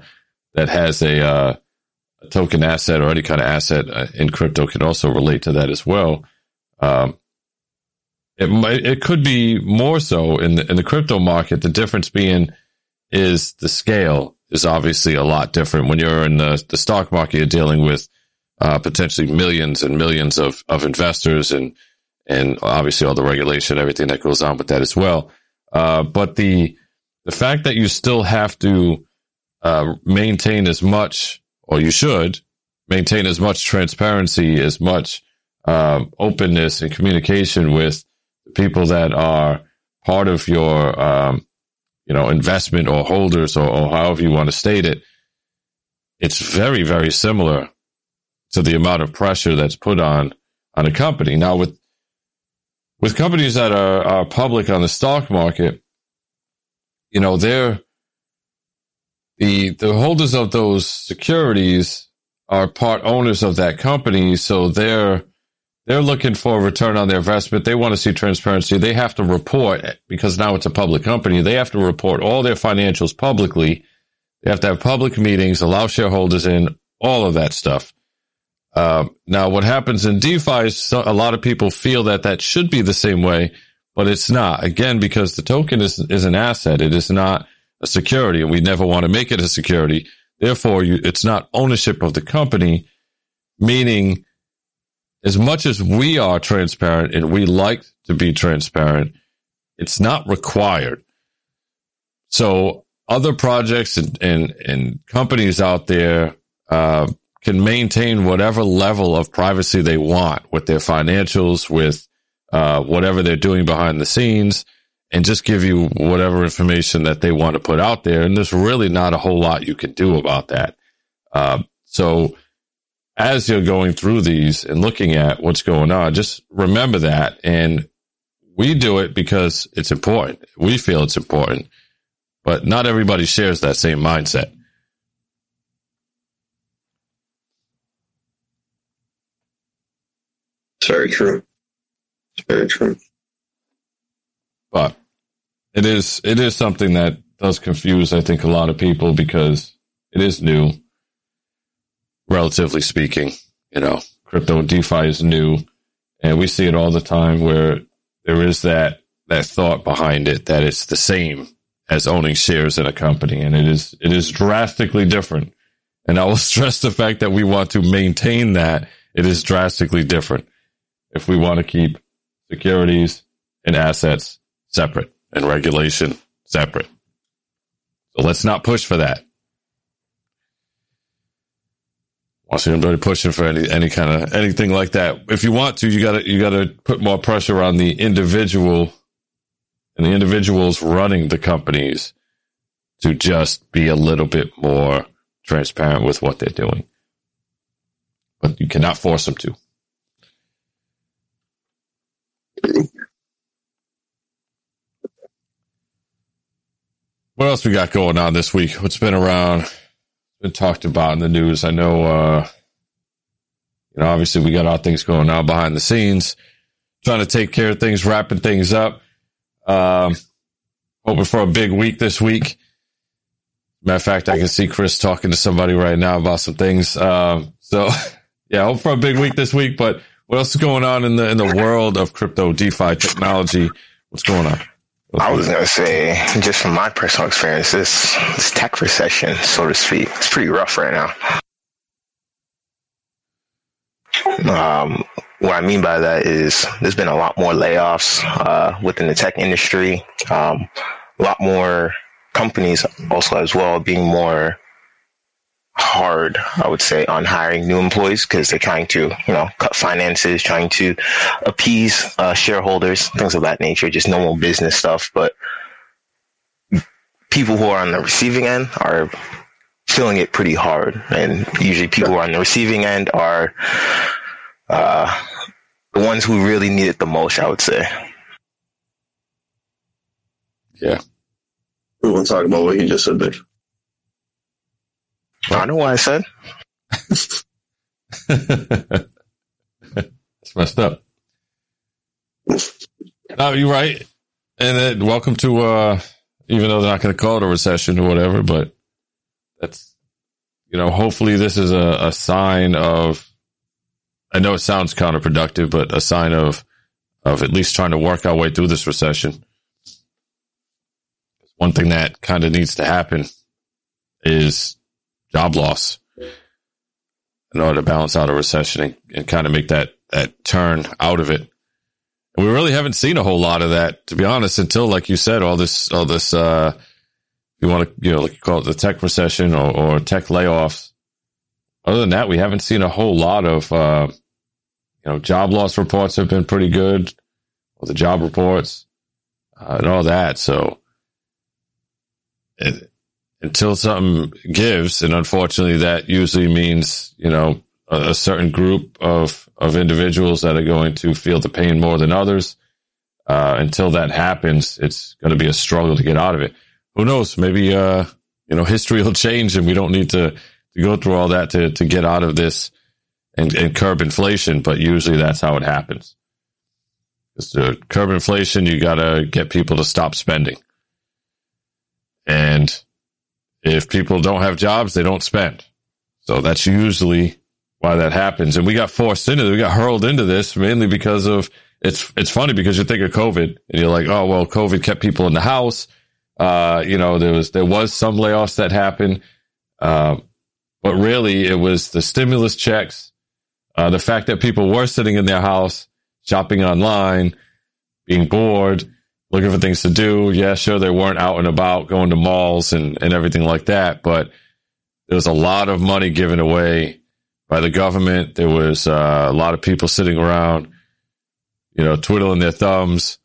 that has a, uh, a token asset or any kind of asset uh, in crypto can also relate to that as well. Um, it might, it could be more so in the, in the crypto market. The difference being is the scale is obviously a lot different. When you're in the, the stock market, you're dealing with uh, potentially millions and millions of, of investors and and obviously all the regulation, everything that goes on with that as well. Uh, but the the fact that you still have to uh, maintain as much, or you should maintain as much transparency, as much um, openness and communication with people that are part of your, um, you know, investment or holders, or, or however you want to state it. It's very, very similar to the amount of pressure that's put on on a company. Now, with with companies that are, are public on the stock market, you know, they're the the holders of those securities are part owners of that company, so they're they're looking for a return on their investment. They want to see transparency. They have to report because now it's a public company. They have to report all their financials publicly. They have to have public meetings, allow shareholders in, all of that stuff. Uh, now, what happens in DeFi is so, a lot of people feel that that should be the same way, but it's not. Again, because the token is is an asset. It is not a security, and we never want to make it a security. Therefore, you, it's not ownership of the company, meaning as much as we are transparent and we like to be transparent, it's not required. So other projects and, and, and companies out there, uh, can maintain whatever level of privacy they want with their financials, with, uh, whatever they're doing behind the scenes and just give you whatever information that they want to put out there. And there's really not a whole lot you can do about that. Uh, so as you're going through these and looking at what's going on, just remember that. And we do it because it's important. We feel it's important, but not everybody shares that same mindset. It's very true. It's very true. But it is, it is something that does confuse, I think, a lot of people because it is new, relatively speaking. You know, crypto and DeFi is new, and we see it all the time where there is that that thought behind it that it's the same as owning shares in a company, and it is it is drastically different. And I will stress the fact that we want to maintain that it is drastically different if we want to keep securities and assets separate and regulation separate. So let's not push for that. See anybody pushing for any any kind of anything like that. If you want to, you gotta you gotta put more pressure on the individual and the individuals running the companies to just be a little bit more transparent with what they're doing. But you cannot force them to. What else we got going on this week? What's been around? Been talked about in the news. I know, uh, you know, obviously we got our things going on behind the scenes, trying to take care of things, wrapping things up. Um, hoping for a big week this week. Matter of fact, I can see Chris talking to somebody right now about some things. Um, so yeah, hope for a big week this week. But what else is going on in the in the world of crypto, DeFi technology? What's going on? I was gonna say, just from my personal experience, this this tech recession, so to speak, it's pretty rough right now. Um, what I mean by that is there's been a lot more layoffs uh, within the tech industry. Um, a lot more companies also as well being more hard, I would say, on hiring new employees because they're trying to, you know, cut finances, trying to appease uh, shareholders, things of that nature, just normal business stuff. But people who are on the receiving end are feeling it pretty hard, and usually people who are on the receiving end are uh, the ones who really need it the most. I would say. Yeah. We won't talk about what he just said, Vic. I know what I said. it's messed up. No, you're right. And then welcome to, uh, even though they're not going to call it a recession or whatever, but that's, you know, hopefully this is a, a sign of, I know it sounds counterproductive, but a sign of, of at least trying to work our way through this recession. One thing that kind of needs to happen is job loss in order to balance out a recession and, and kind of make that, that turn out of it. And we really haven't seen a whole lot of that, to be honest, until, like you said, all this, all this, uh, you want to, you know, like you call it the tech recession or, or tech layoffs. Other than that, we haven't seen a whole lot of, uh, you know, job loss reports have been pretty good, or the job reports, uh, and all that. So, until something gives, and unfortunately, that usually means you know a, a, certain group of of individuals that are going to feel the pain more than others. Uh, until that happens, it's going to be a struggle to get out of it. Who knows? Maybe uh, you know history will change, and we don't need to to go through all that to to get out of this and, and curb inflation. But usually, that's how it happens. To curb inflation, you got to get people to stop spending. And if people don't have jobs, they don't spend. So that's usually why that happens. And we got forced into it. We got hurled into this mainly because of it's, it's funny because you think of COVID and you're like, oh, well, COVID kept people in the house. Uh, you know, there was, there was some layoffs that happened. Uh, but really it was the stimulus checks, uh, the fact that people were sitting in their house, shopping online, being bored, looking for things to do. Yeah, sure, they weren't out and about going to malls and, and everything like that, but there was a lot of money given away by the government. There was uh, a lot of people sitting around, you know, twiddling their thumbs.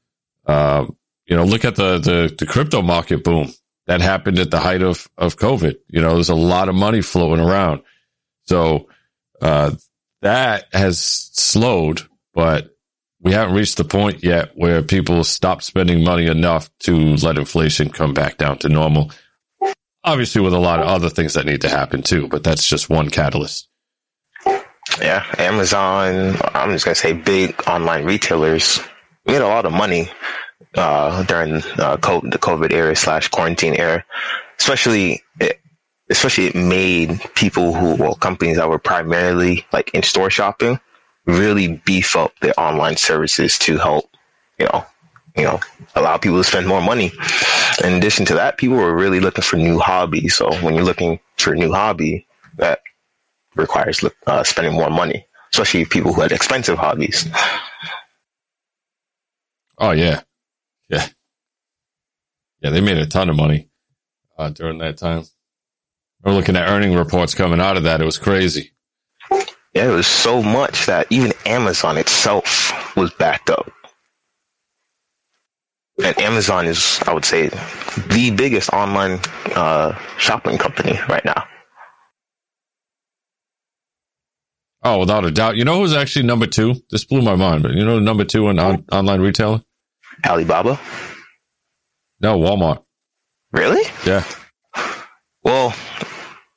Um, you know, look at the, the, the crypto market boom that happened at the height of, of COVID. You know, there's a lot of money floating around. So, uh, that has slowed, but we haven't reached the point yet where people stop spending money enough to let inflation come back down to normal. Obviously, with a lot of other things that need to happen too, but that's just one catalyst. Yeah, Amazon, I'm just going to say big online retailers made a lot of money uh, during uh, the COVID era slash quarantine era, especially it, especially it made people who, well, companies that were primarily like in store shopping really beef up their online services to help, you know, you know, allow people to spend more money. In addition to that, people were really looking for new hobbies. So when you're looking for a new hobby, that requires uh, spending more money, especially people who had expensive hobbies. Oh yeah, yeah, yeah. They made a ton of money uh, during that time. We're looking at earning reports coming out of that. It was crazy. Yeah, it was so much that even Amazon itself was backed up. And Amazon is, I would say, the biggest online uh, shopping company right now. Oh, without a doubt. You know who's actually number two? This blew my mind, but you know number two in on, online retailer? Alibaba? No, Walmart. Really? Yeah. Well,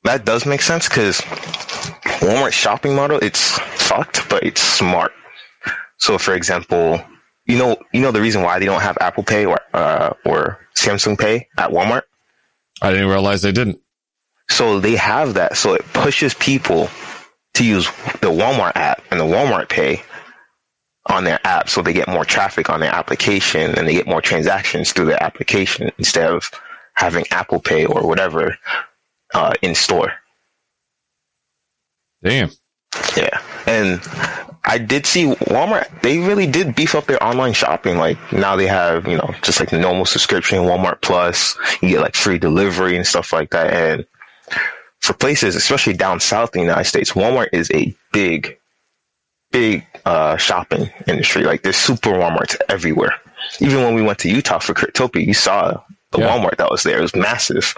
that does make sense because Walmart shopping model, it's fucked, but it's smart. So, for example, you know, you know the reason why they don't have Apple Pay or uh, or Samsung Pay at Walmart. I didn't realize they didn't. So they have that, so it pushes people to use the Walmart app and the Walmart Pay on their app, so they get more traffic on their application and they get more transactions through their application instead of having Apple Pay or whatever uh, in store. Damn. Yeah. And I did see Walmart, they really did beef up their online shopping. Like now they have, you know, just like normal subscription, Walmart Plus, you get like free delivery and stuff like that. And for places, especially down south in the United States, Walmart is a big, big uh, shopping industry. Like there's super Walmarts everywhere. Even when we went to Utah for Cryptopia, you saw the Yeah. Walmart that was there. It was massive.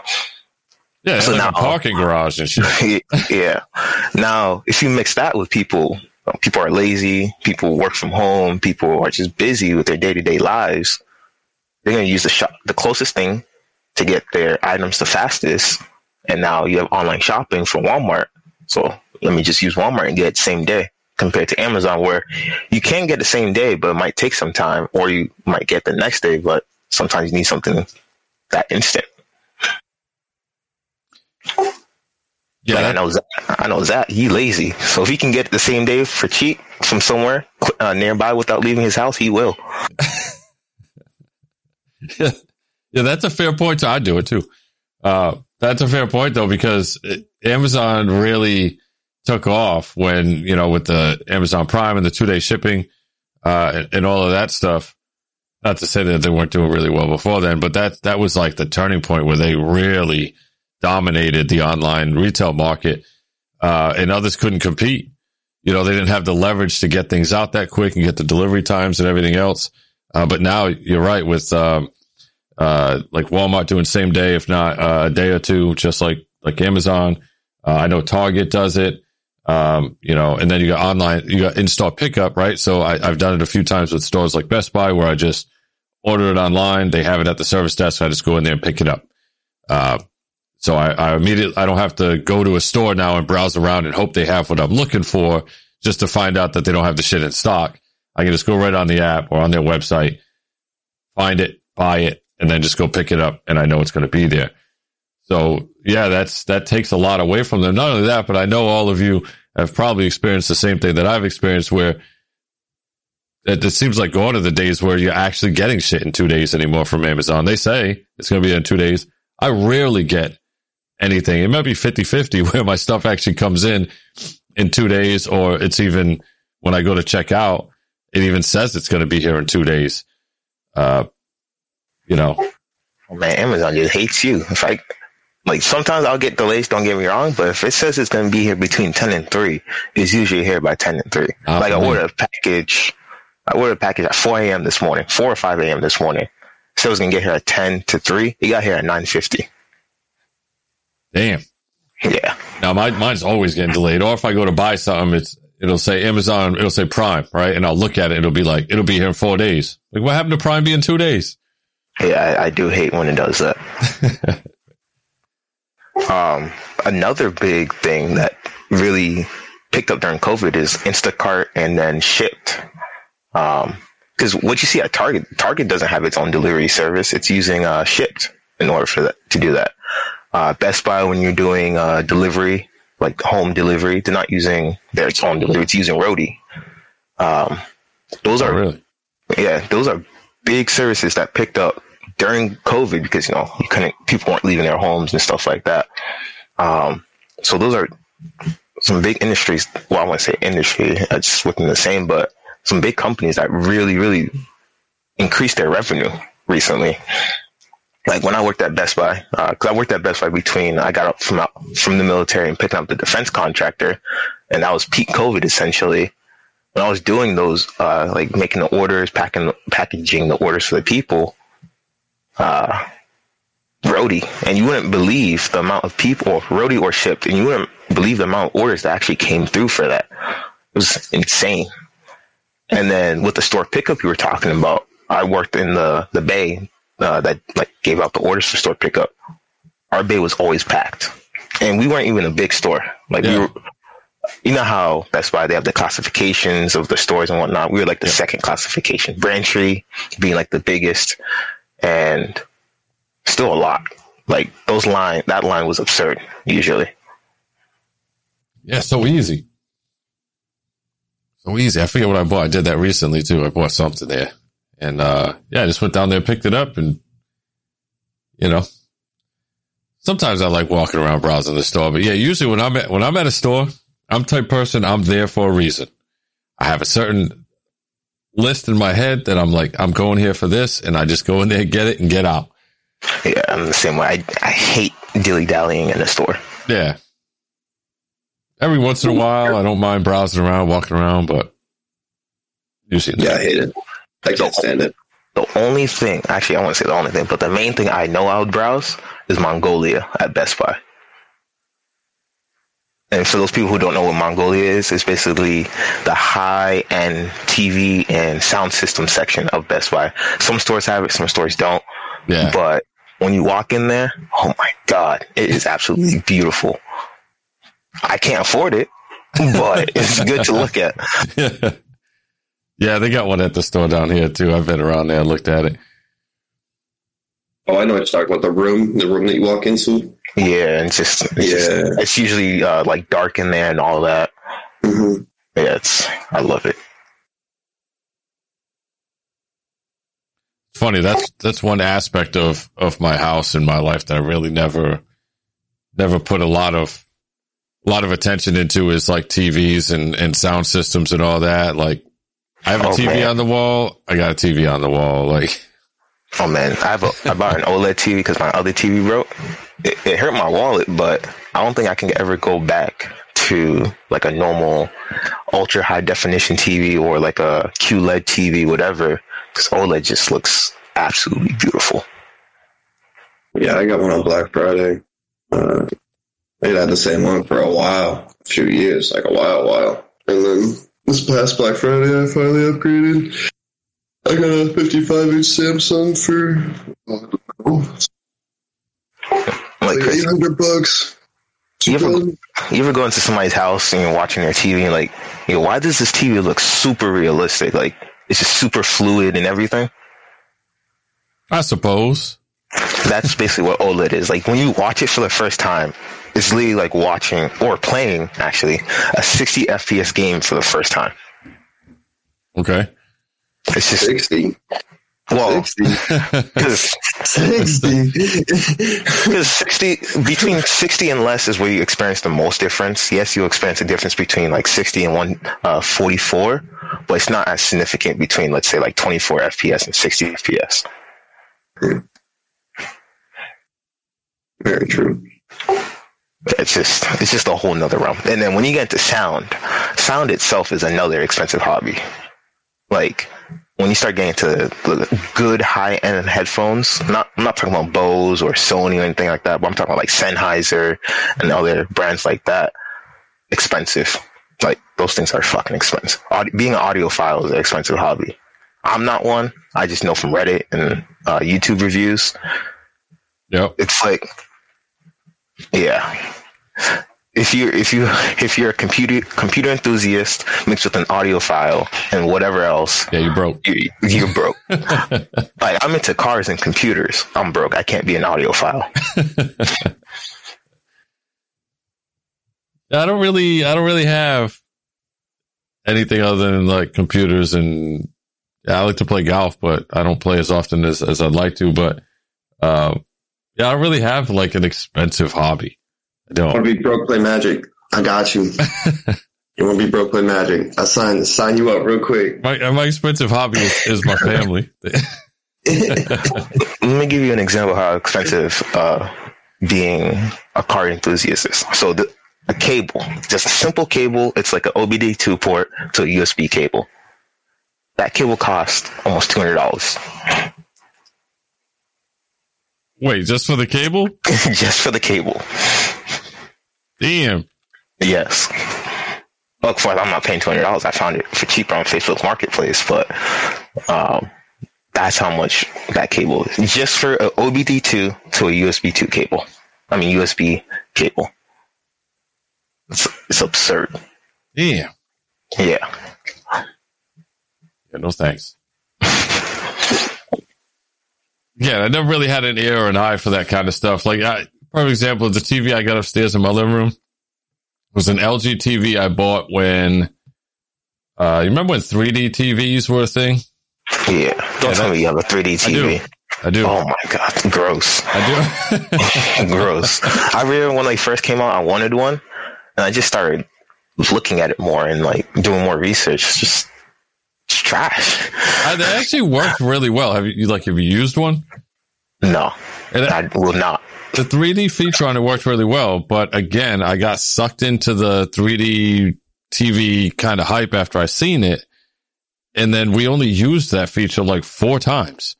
Yeah, it's So like now- a parking garage and shit. yeah. Now, if you mix that with people, people are lazy, people work from home, people are just busy with their day to day lives. They're going to use the shop, the closest thing to get their items the fastest. And now you have online shopping from Walmart. So let me just use Walmart and get it same day compared to Amazon where you can get the same day, but it might take some time or you might get the next day, but sometimes you need something that instant. Yeah, like I know, Zach, I know Zach. He lazy, so if he can get the same day for cheap from somewhere uh, nearby without leaving his house, he will. yeah, yeah, that's a fair point. Too. I do it too. Uh, that's a fair point though, because it, Amazon really took off when, you know, with the Amazon Prime and the two day shipping, uh, and, and all of that stuff. Not to say that they weren't doing really well before then, but that, that was like the turning point where they really dominated the online retail market, uh, and others couldn't compete. You know, they didn't have the leverage to get things out that quick and get the delivery times and everything else. Uh, but now you're right with, um, uh, like Walmart doing same day, if not uh, a day or two, just like, like Amazon. Uh, I know Target does it. Um, you know, and then you got online, you got in-store pickup, right? So I, I've done it a few times with stores like Best Buy where I just order it online. They have it at the service desk. I just go in there and pick it up. So I, I immediately, I don't have to go to a store now and browse around and hope they have what I'm looking for just to find out that they don't have the shit in stock. I can just go right on the app or on their website, find it, buy it, and then just go pick it up. And I know it's going to be there. So yeah, that's, that takes a lot away from them. Not only that, but I know all of you have probably experienced the same thing that I've experienced where it, it seems like gone are the days where you're actually getting shit in two days anymore from Amazon. They say it's going to be in two days. I rarely get anything. It might be 50 50 where my stuff actually comes in in two days, or it's even when I go to check out, it even says it's going to be here in two days. Uh, you know, Oh, man, Amazon just hates you. If I like, sometimes I'll get delays. Don't get me wrong, but if it says it's going to be here between ten and three, it's usually here by ten and three. Ah, like I ordered a package. I ordered a package at four a.m. this morning, four or five a.m. this morning. So it was going to get here at ten to three. It got here at nine fifty. Damn. Yeah. Now my mine's always getting delayed. Or if I go to buy something, it's it'll say Amazon, it'll say Prime, right? And I'll look at it, it'll be like it'll be here in four days. Like what happened to Prime being two days? Yeah, I, I do hate when it does that. um, another big thing that really picked up during COVID is Instacart and then Shipt. Um, because what you see at Target, Target doesn't have its own delivery service. It's using uh, Shipt in order for that to do that. Uh, Best Buy, when you're doing uh, delivery, like home delivery, they're not using their own delivery. It's using Roadie. Um, those Oh, are really? yeah, those are big services that picked up during COVID because you know you couldn't, people weren't leaving their homes and stuff like that. Um, so those are some big industries. Well, I want to say industry. It's within the same, but some big companies that really, really increased their revenue recently. Like when I worked at Best Buy, because I worked at Best Buy between I got up from out, from the military and picking up the defense contractor, and that was peak COVID essentially. When I was doing those, uh, like making the orders, packing, packaging the orders for the people, uh, Roadie, and you wouldn't believe the amount of people, Roadie or Shipt, and you wouldn't believe the amount of orders that actually came through for that. It was insane. And then with the store pickup you were talking about, I worked in the the bay uh, that like gave out the orders for store pickup. Our bay was always packed, and we weren't even a big store. Like we were, you know how Best Buy they have the classifications of the stores and whatnot. We were like the second classification. Braintree being like the biggest, and still a lot. Like those line, that line was absurd usually. Yeah, so easy. So easy. I forget what I bought. I did that recently too. I bought something there. And uh yeah, I just went down there, picked it up and you know. Sometimes I like walking around browsing the store, but yeah, usually when I'm at when I'm at a store, I'm the type of person I'm there for a reason. I have a certain list in my head that I'm like, I'm going here for this, and I just go in there, get it, and get out. Yeah, I'm the same way. I, I hate dilly dallying in a store. Yeah. Every once in a while, I don't mind browsing around, walking around, but usually Yeah, I hate it. I can't stand it. The only thing, actually, I won't say the only thing, but the main thing I know I would browse is Magnolia at Best Buy. And for those people who don't know what Magnolia is, it's basically the high end TV and sound system section of Best Buy. Some stores have it, some stores don't. Yeah. But when you walk in there, oh my God, it is absolutely beautiful. I can't afford it, but it's good to look at. yeah, they got one at the store down here too. I've been around there and looked at it. Oh, I know what you're talking about. The room, the room that you walk into. Yeah, and it's just, it's, just- Yeah. it's usually uh, like dark in there and all that. hmm Yeah, it's I love it. Funny, that's that's one aspect of of my house and my life that I really never never put a lot of a lot of attention into is like TVs and and sound systems and all that. Like I have a Oh, TV man. on the wall. I got a TV on the wall. Like Oh man, I have a I bought an OLED TV because my other TV broke. It, it hurt my wallet, but I don't think I can ever go back to like a normal ultra high definition TV or like a QLED TV, whatever. Because OLED just looks absolutely beautiful. Yeah, I got one on Black Friday. Uh, I had the same one for a while, a few years, like a while, while. And then this past Black Friday, I finally upgraded. I got a 55 inch Samsung for oh, I don't know, Like, like Chris, 800 bucks. You ever- you ever go into somebody's house and you're watching their TV and like, you know, why does this TV look super realistic? Like, it's just super fluid and everything. I suppose. That's basically what OLED is. Like when you watch it for the first time, it's literally like watching or playing actually a 60 FPS game for the first time. Okay. It's just 60. well, 60. because 60. 60 between 60 and less is where you experience the most difference. Yes, you'll experience a difference between like 60 and 144, uh, but it's not as significant between let's say like 24 FPS and 60 FPS. Very true. It's just it's just a whole nother realm. And then when you get into sound, sound itself is another expensive hobby. Like when you start getting to the good high end headphones, not I'm not talking about Bose or Sony or anything like that, but I'm talking about like Sennheiser and other brands like that. Expensive. Like those things are fucking expensive. Being an audiophile is an expensive hobby. I'm not one. I just know from Reddit and uh, YouTube reviews Yep. it's like yeah if you if you if you're a computer computer enthusiast mixed with an audiophile and whatever else Yeah, you're broke. you, you're broke like i'm into cars and computers i'm broke i can't be an audiophile I don't really, I don't really have anything other than like computers and I like to play golf, but I don't play as often as, as I'd like to. But, um, yeah, I don't really have like an expensive hobby. I I don't. Want to be broke, play magic. I got you. you want to be Brooklyn Magic? I sign sign you up real quick. My my expensive hobby is, is my family. Let me give you an example of how expensive uh, being a car enthusiast is. So the a cable, just a simple cable. It's like an OBD2 port to a USB cable. That cable costs almost two hundred dollars Wait, just for the cable? just for the cable. Damn. Yes. Well, of course, I'm not paying two hundred dollars. I found it for cheaper on Facebook Marketplace, but um, that's how much that cable is. Just for an OBD2 to a USB 2 cable. I mean USB cable. It's, it's absurd. Damn. Yeah. Yeah, no thanks. Yeah, I never really had an ear or an eye for that kind of stuff. Like, I, perfect example the TV I got upstairs in my living room was an LG TV I bought when. Uh, you remember when 3D TVs were a thing? Yeah. Don't Yeah, tell me you have a 3D. TV. I do. Oh my god, gross. I do. gross. I remember when they first came out, I wanted one, and I just started looking at it more and like doing more research. Just it's trash. Uh, they actually worked really well. Have you you- like have you used one? No, And I will not. the 3D feature on it worked really well, but again, I got sucked into the 3D TV kind of hype after I seen it, and then we only used that feature like four times.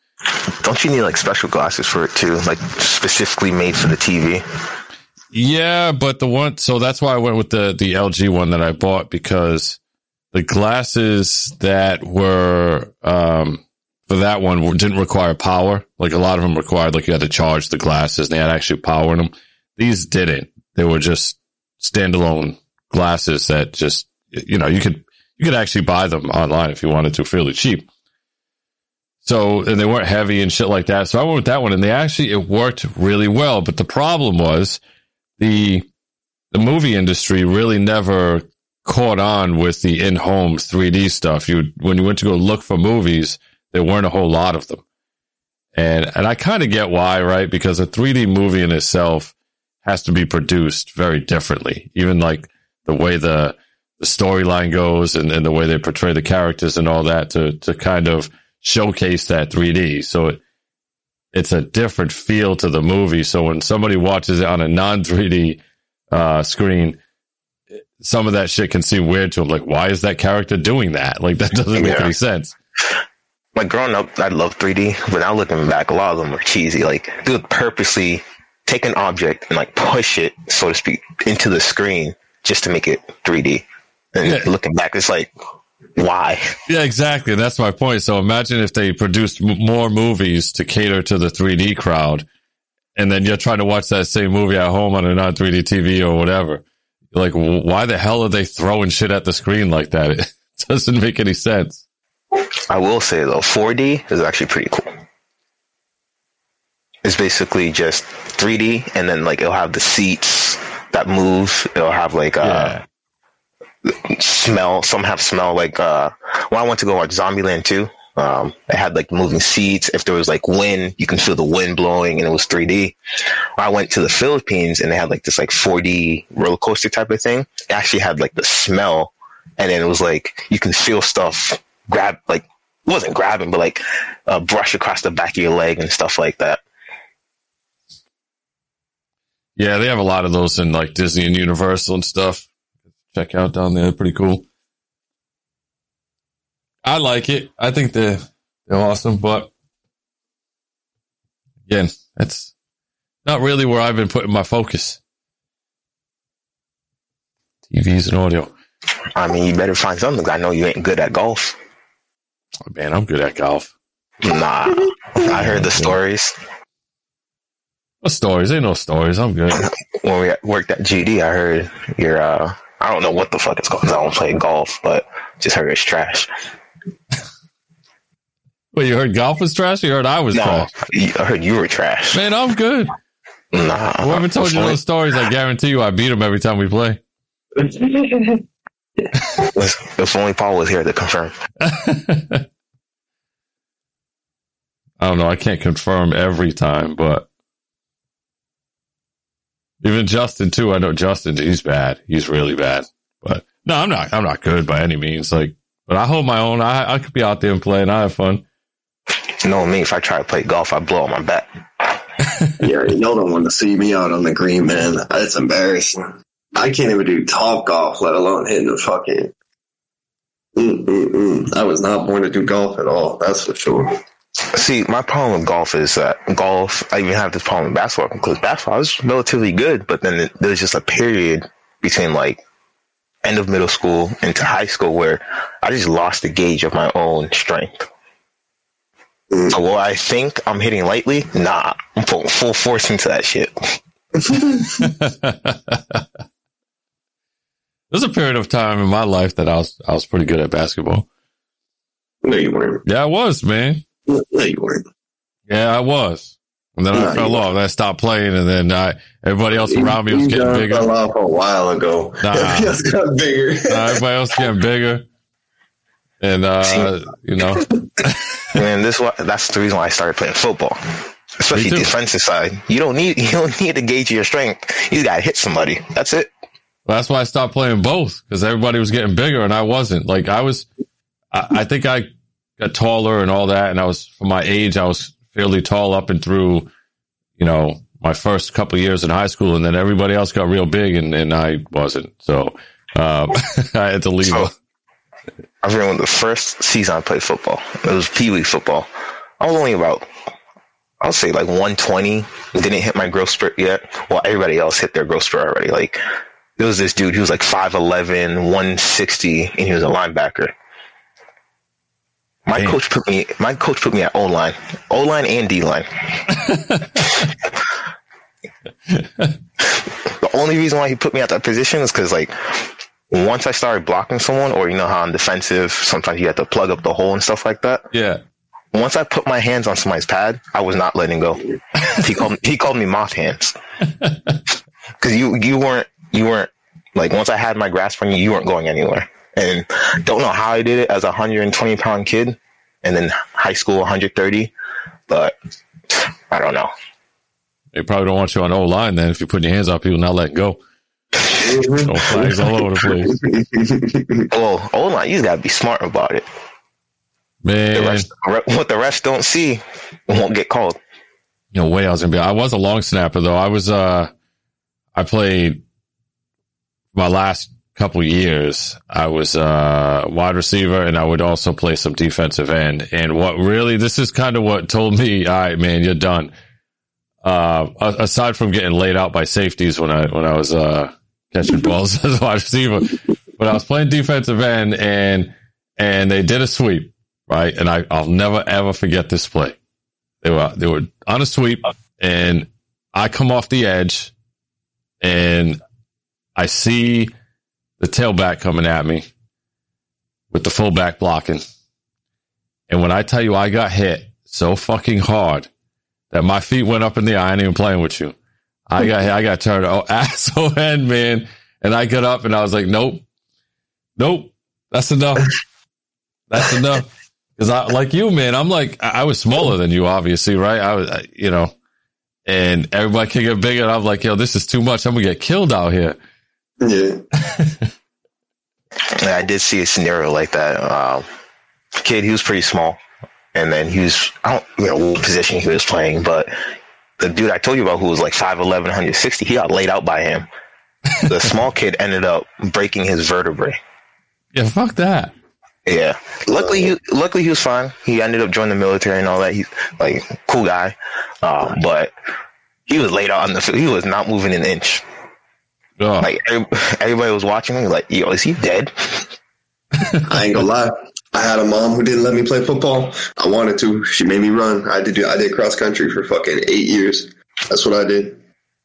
Don't you need like special glasses for it too, like specifically made for the TV? Yeah, but the one so that's why I went with the the LG one that I bought because the glasses that were um for that one didn't require power. Like a lot of them required like you had to charge the glasses and they had actually power in them. These didn't. They were just standalone glasses that just you know, you could you could actually buy them online if you wanted to fairly cheap. So, and they weren't heavy and shit like that. So I went with that one and they actually, it worked really well. But the problem was the, the movie industry really never caught on with the in-home 3D stuff. You, when you went to go look for movies, there weren't a whole lot of them. And, and I kind of get why, right? Because a 3D movie in itself has to be produced very differently. Even like the way the, the storyline goes and, and the way they portray the characters and all that to, to kind of showcase that 3D. So it, it's a different feel to the movie. So when somebody watches it on a non 3D uh, screen, some of that shit can seem weird to him. Like, why is that character doing that? Like, that doesn't make Yeah. any sense. Like growing up, I loved 3D, but now looking back, a lot of them are cheesy. Like they would purposely take an object and like push it, so to speak, into the screen just to make it 3D. And Yeah. looking back, it's like, why? Yeah, exactly. That's my point. So imagine if they produced m- more movies to cater to the 3D crowd, and then you're trying to watch that same movie at home on a non 3D TV or whatever. Like, why the hell are they throwing shit at the screen like that? It doesn't make any sense. I will say though, 4D is actually pretty cool. It's basically just 3D, and then like it'll have the seats that move. It'll have like uh, smell. Some have smell like uh, when I went to go watch Zombieland 2, um, it had like moving seats. If there was like wind, you can feel the wind blowing, and it was 3D. I went to the Philippines, and they had like this like 4D roller coaster type of thing. It actually had like the smell, and then it was like you can feel stuff grab like wasn't grabbing, but like a brush across the back of your leg and stuff like that. Yeah, they have a lot of those in like Disney and Universal and stuff. Check out down there, pretty cool. I like it. I think they're they're awesome, but again, that's not really where I've been putting my focus. TVs and audio. I mean, you better find something. I know you ain't good at golf. Oh, man, I'm good at golf. Nah, I heard the stories No stories, ain't no stories. I'm good. when we worked at GD. I heard your uh, I don't know what the fuck it's called. I don't play golf, but just heard it's trash. Well, you heard golf was trash. You heard I was No, trash. I heard you were trash. Man, I'm good. Nah, Whoever told you those stories, I guarantee you, I beat them every time we play. If, if only Paul was here to confirm. I don't know. I can't confirm every time, but Even Justin too. I know Justin. He's bad. He's really bad. But no, I'm not. I'm not good by any means. Like, but I hold my own. I I could be out there and play, and I have fun. You know me, if I try to play golf, I blow on my back. Yeah, y'all don't want to see me out on the green, man. It's embarrassing. I can't even do top golf, let alone hitting a fucking. Mm-mm-mm. I was not born to do golf at all. That's for sure. See, my problem with golf is that golf, I even have this problem with basketball because basketball I was relatively good, but then there was just a period between like end of middle school into high school where I just lost the gauge of my own strength. Mm. So while I think I'm hitting lightly, nah, I'm putting full force into that shit. There's a period of time in my life that I was I was pretty good at basketball. No, you weren't. Yeah, I was, man. No, you weren't. Yeah, I was. And then I fell off. I stopped playing, and then I everybody else around me was getting bigger. fell off a while ago. Nah. Everybody else got bigger. Uh, everybody else getting bigger. And uh, you know, And this why that's the reason why I started playing football. Especially defensive side. You don't need you don't need to gauge your strength. You just gotta hit somebody. That's it. that's why I stopped playing both because everybody was getting bigger and I wasn't. Like I was, I, I think I got taller and all that, and I was for my age, I was fairly tall up and through, you know, my first couple of years in high school, and then everybody else got real big, and, and I wasn't. So um, I had to leave. So, I remember the first season I played football. It was Pee Wee football. I was only about, I'll say like 120. Didn't hit my growth spurt yet. Well, everybody else hit their growth spurt already. Like, there was this dude, he was like 5'11, 160, and he was a linebacker. My Damn. coach put me, my coach put me at O line, O line and D line. the only reason why he put me at that position is because like once I started blocking someone, or you know how I'm defensive, sometimes you have to plug up the hole and stuff like that. Yeah, Once I put my hands on somebody's pad, I was not letting go. he called he called me moth hands because you you weren't you weren't like once I had my grasp on you, you weren't going anywhere. And don't know how I did it as a 120 pound kid, and then high school 130, but I don't know. they probably don't want you on O line then if you're putting your hands up, people not letting go. No flags all over the place. Well, O line, you gotta be smart about it. The Man, rest, what the rest don't see won't get called. no way I was gonna be. I was a long snapper though. I was. uh I played my last couple years. I was uh wide receiver, and I would also play some defensive end. And what really, this is kind of what told me, all right, man, you're done. Uh, aside from getting laid out by safeties when I when I was uh catching balls as a wide receiver, but I was playing defensive end, and and they did a sweep, right? And I I'll never ever forget this play. They were they were on a sweep, and I come off the edge, and I see the tailback coming at me with the fullback blocking. And when I tell you I got hit so fucking hard that my feet went up in the air, I ain't even playing with you. I got I got turned oh, ass O end, man. And I got up and I was like, nope, nope, that's enough. That's enough. Cause I, like you, man, I'm like, I, I was smaller than you, obviously, right? I was, I, you know, and everybody can get bigger. And I'm like, yo, this is too much. I'm gonna get killed out here. Yeah. I did see a scenario like that. Uh, kid, he was pretty small, and then he was I don't you know what position he was playing, but the dude I told you about who was like 5'11", 160, he got laid out by him. The small kid ended up breaking his vertebrae. Yeah, fuck that. Yeah. Luckily, he luckily he was fine. He ended up joining the military and all that. He's like cool guy, um, but he was laid out on the field. He was not moving an inch. Oh, Like everybody was watching me, Like, yo, is he dead? I ain't gonna lie. I had a mom who didn't let me play football. I wanted to. She made me run. I did. I did cross country for fucking eight years. That's what I did.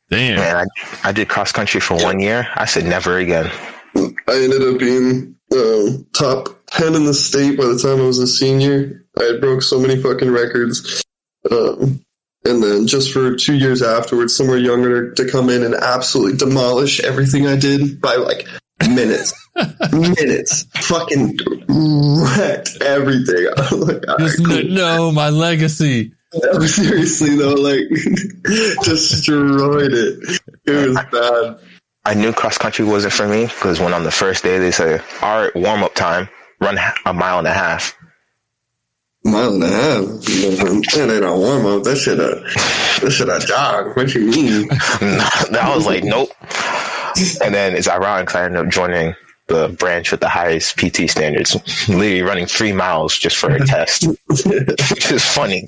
damn. Man, I, I did cross country for one year. I said never again. I ended up being um, top ten in the state by the time I was a senior. I had broke so many fucking records. Um, and then just for two years afterwards, somewhere younger to come in and absolutely demolish everything I did by like minutes, minutes, fucking wrecked everything. I was like, all right, Just cool. n- no, my legacy. No, seriously though, like destroyed it. It was bad. I knew cross country wasn't for me because when on the first day they said, "All right, warm up time, run a mile and a half." Mile and a half. That ain't a warm up. That shit a that shit a jog. What you mean? I was like, nope. And then it's ironic 'cause I ended up joining the branch with the highest PT standards, literally running three miles just for a test, which is funny.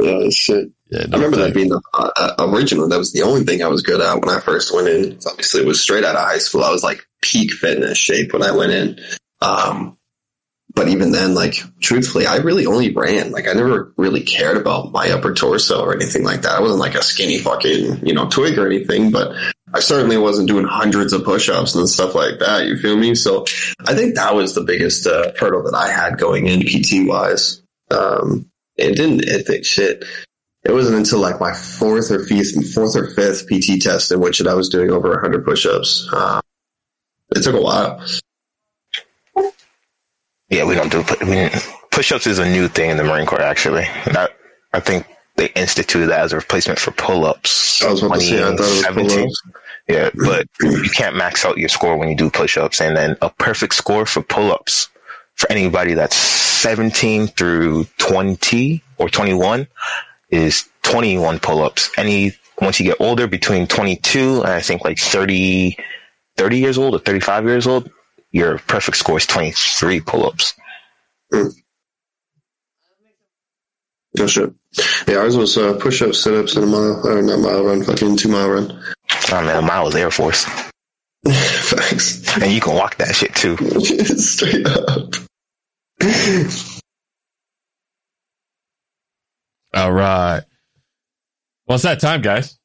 Oh shit. Yeah, I remember that being the uh, uh, original. That was the only thing I was good at when I first went in. Obviously, it was straight out of high school. I was like peak fitness shape when I went in. Um, but even then, like truthfully, I really only ran. Like I never really cared about my upper torso or anything like that. I wasn't like a skinny fucking you know twig or anything, but I certainly wasn't doing hundreds of push-ups and stuff like that. You feel me? So I think that was the biggest uh, hurdle that I had going in PT wise. Um, it didn't. It think shit. It wasn't until like my fourth or fifth, fourth or fifth PT test in which I was doing over 100 push-ups. Uh, it took a while. Yeah, we don't do we, push-ups is a new thing in the Marine Corps. Actually, I, I think they instituted that as a replacement for pull-ups. I was about to say, I thought it was 2017. pull-ups. Yeah, but you can't max out your score when you do push-ups, and then a perfect score for pull-ups for anybody that's 17 through 20 or 21 is 21 pull-ups. Any once you get older, between 22 and I think like 30, 30 years old or 35 years old, your perfect score is 23 pull-ups. Oh shit. Yeah, ours was uh, push-ups, sit-ups, and a mile, or not mile run, fucking two mile run. Oh man, a mile is Air Force, Facts. and you can walk that shit too. Straight up. All right. Well, it's that time, guys.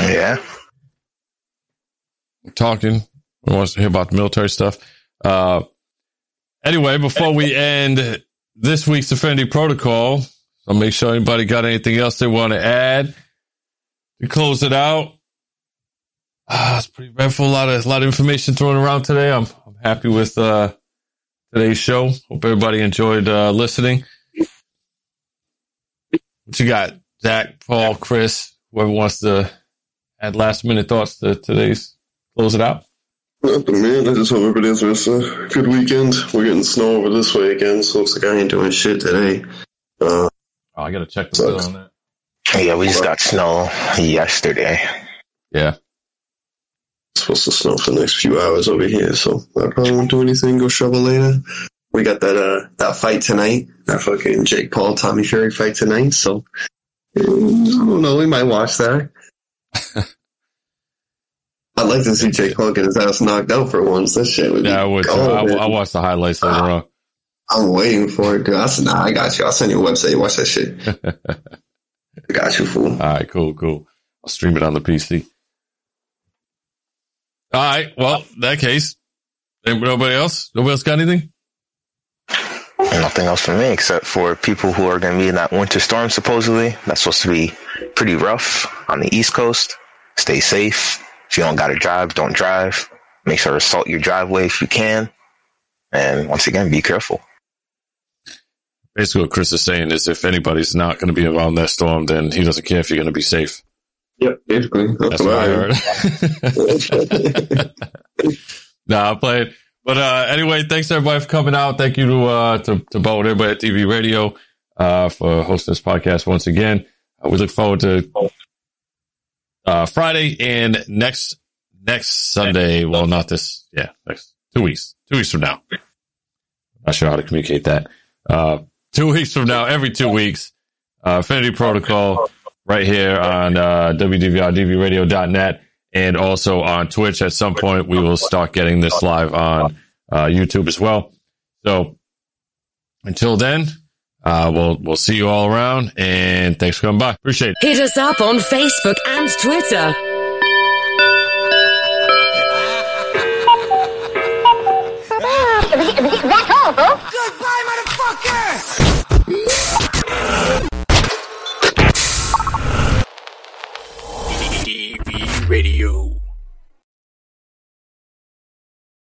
Yeah. We're talking. We want to hear about the military stuff. Uh, anyway, before we end this week's Affinity Protocol, I'll make sure anybody got anything else they want to add to close it out. Ah, it's pretty eventful. A lot of a lot of information thrown around today. I'm I'm happy with uh, today's show. Hope everybody enjoyed uh, listening. What you got, Zach, Paul, Chris, whoever wants to add last minute thoughts to today's close it out. Nothing, man. I just hope everybody has a good weekend. We're getting snow over this way again, so looks like I ain't doing shit today. Uh, Oh, I gotta check the bill Sucks. on that. Yeah, we just got snow yesterday. Yeah. it's supposed to snow for the next few hours over here, so I probably won't do anything. Go shovel later. We got that uh that fight tonight. That fucking Jake Paul Tommy Fury fight tonight. So eh, I don't know. We might watch that. I'd like to see Jake Paul get his ass knocked out for once. That shit would. Yeah, I be would. gold, I. I watched the highlights later ah, on. I'm waiting for it, dude. I said, nah, I got you. I'll send you a website. Watch that shit. I got you, fool. All right, cool, cool. I'll stream it on the PC. All right. Well, in that case, nobody else? Nobody else got anything? Nothing else for me except for people who are going to be in that winter storm. Supposedly, that's supposed to be pretty rough on the East Coast. Stay safe. If you don't got to drive, don't drive. Make sure to salt your driveway if you can. And once again, be careful. Basically, what Chris is saying is if anybody's not going to be around that storm, then he doesn't care if you're going to be safe. Yep, basically. That's, That's what I heard. heard. nah, I'm playing. But uh, anyway, thanks everybody for coming out. Thank you to uh, to, to Bo and everybody at TV Radio uh, for hosting this podcast once again. Uh, we look forward to uh, Friday and next next Sunday. Well, not this. Yeah, next two weeks. Two weeks from now. Not sure how to communicate that. Uh, two weeks from now, every two weeks, uh, Affinity Protocol right here on uh, WDVRDVRadio.net and also on Twitch. At some point, we will start getting this live on uh, YouTube as well. So until then, uh, we'll we'll see you all around, and thanks for coming by. Appreciate it. Hit us up on Facebook and Twitter.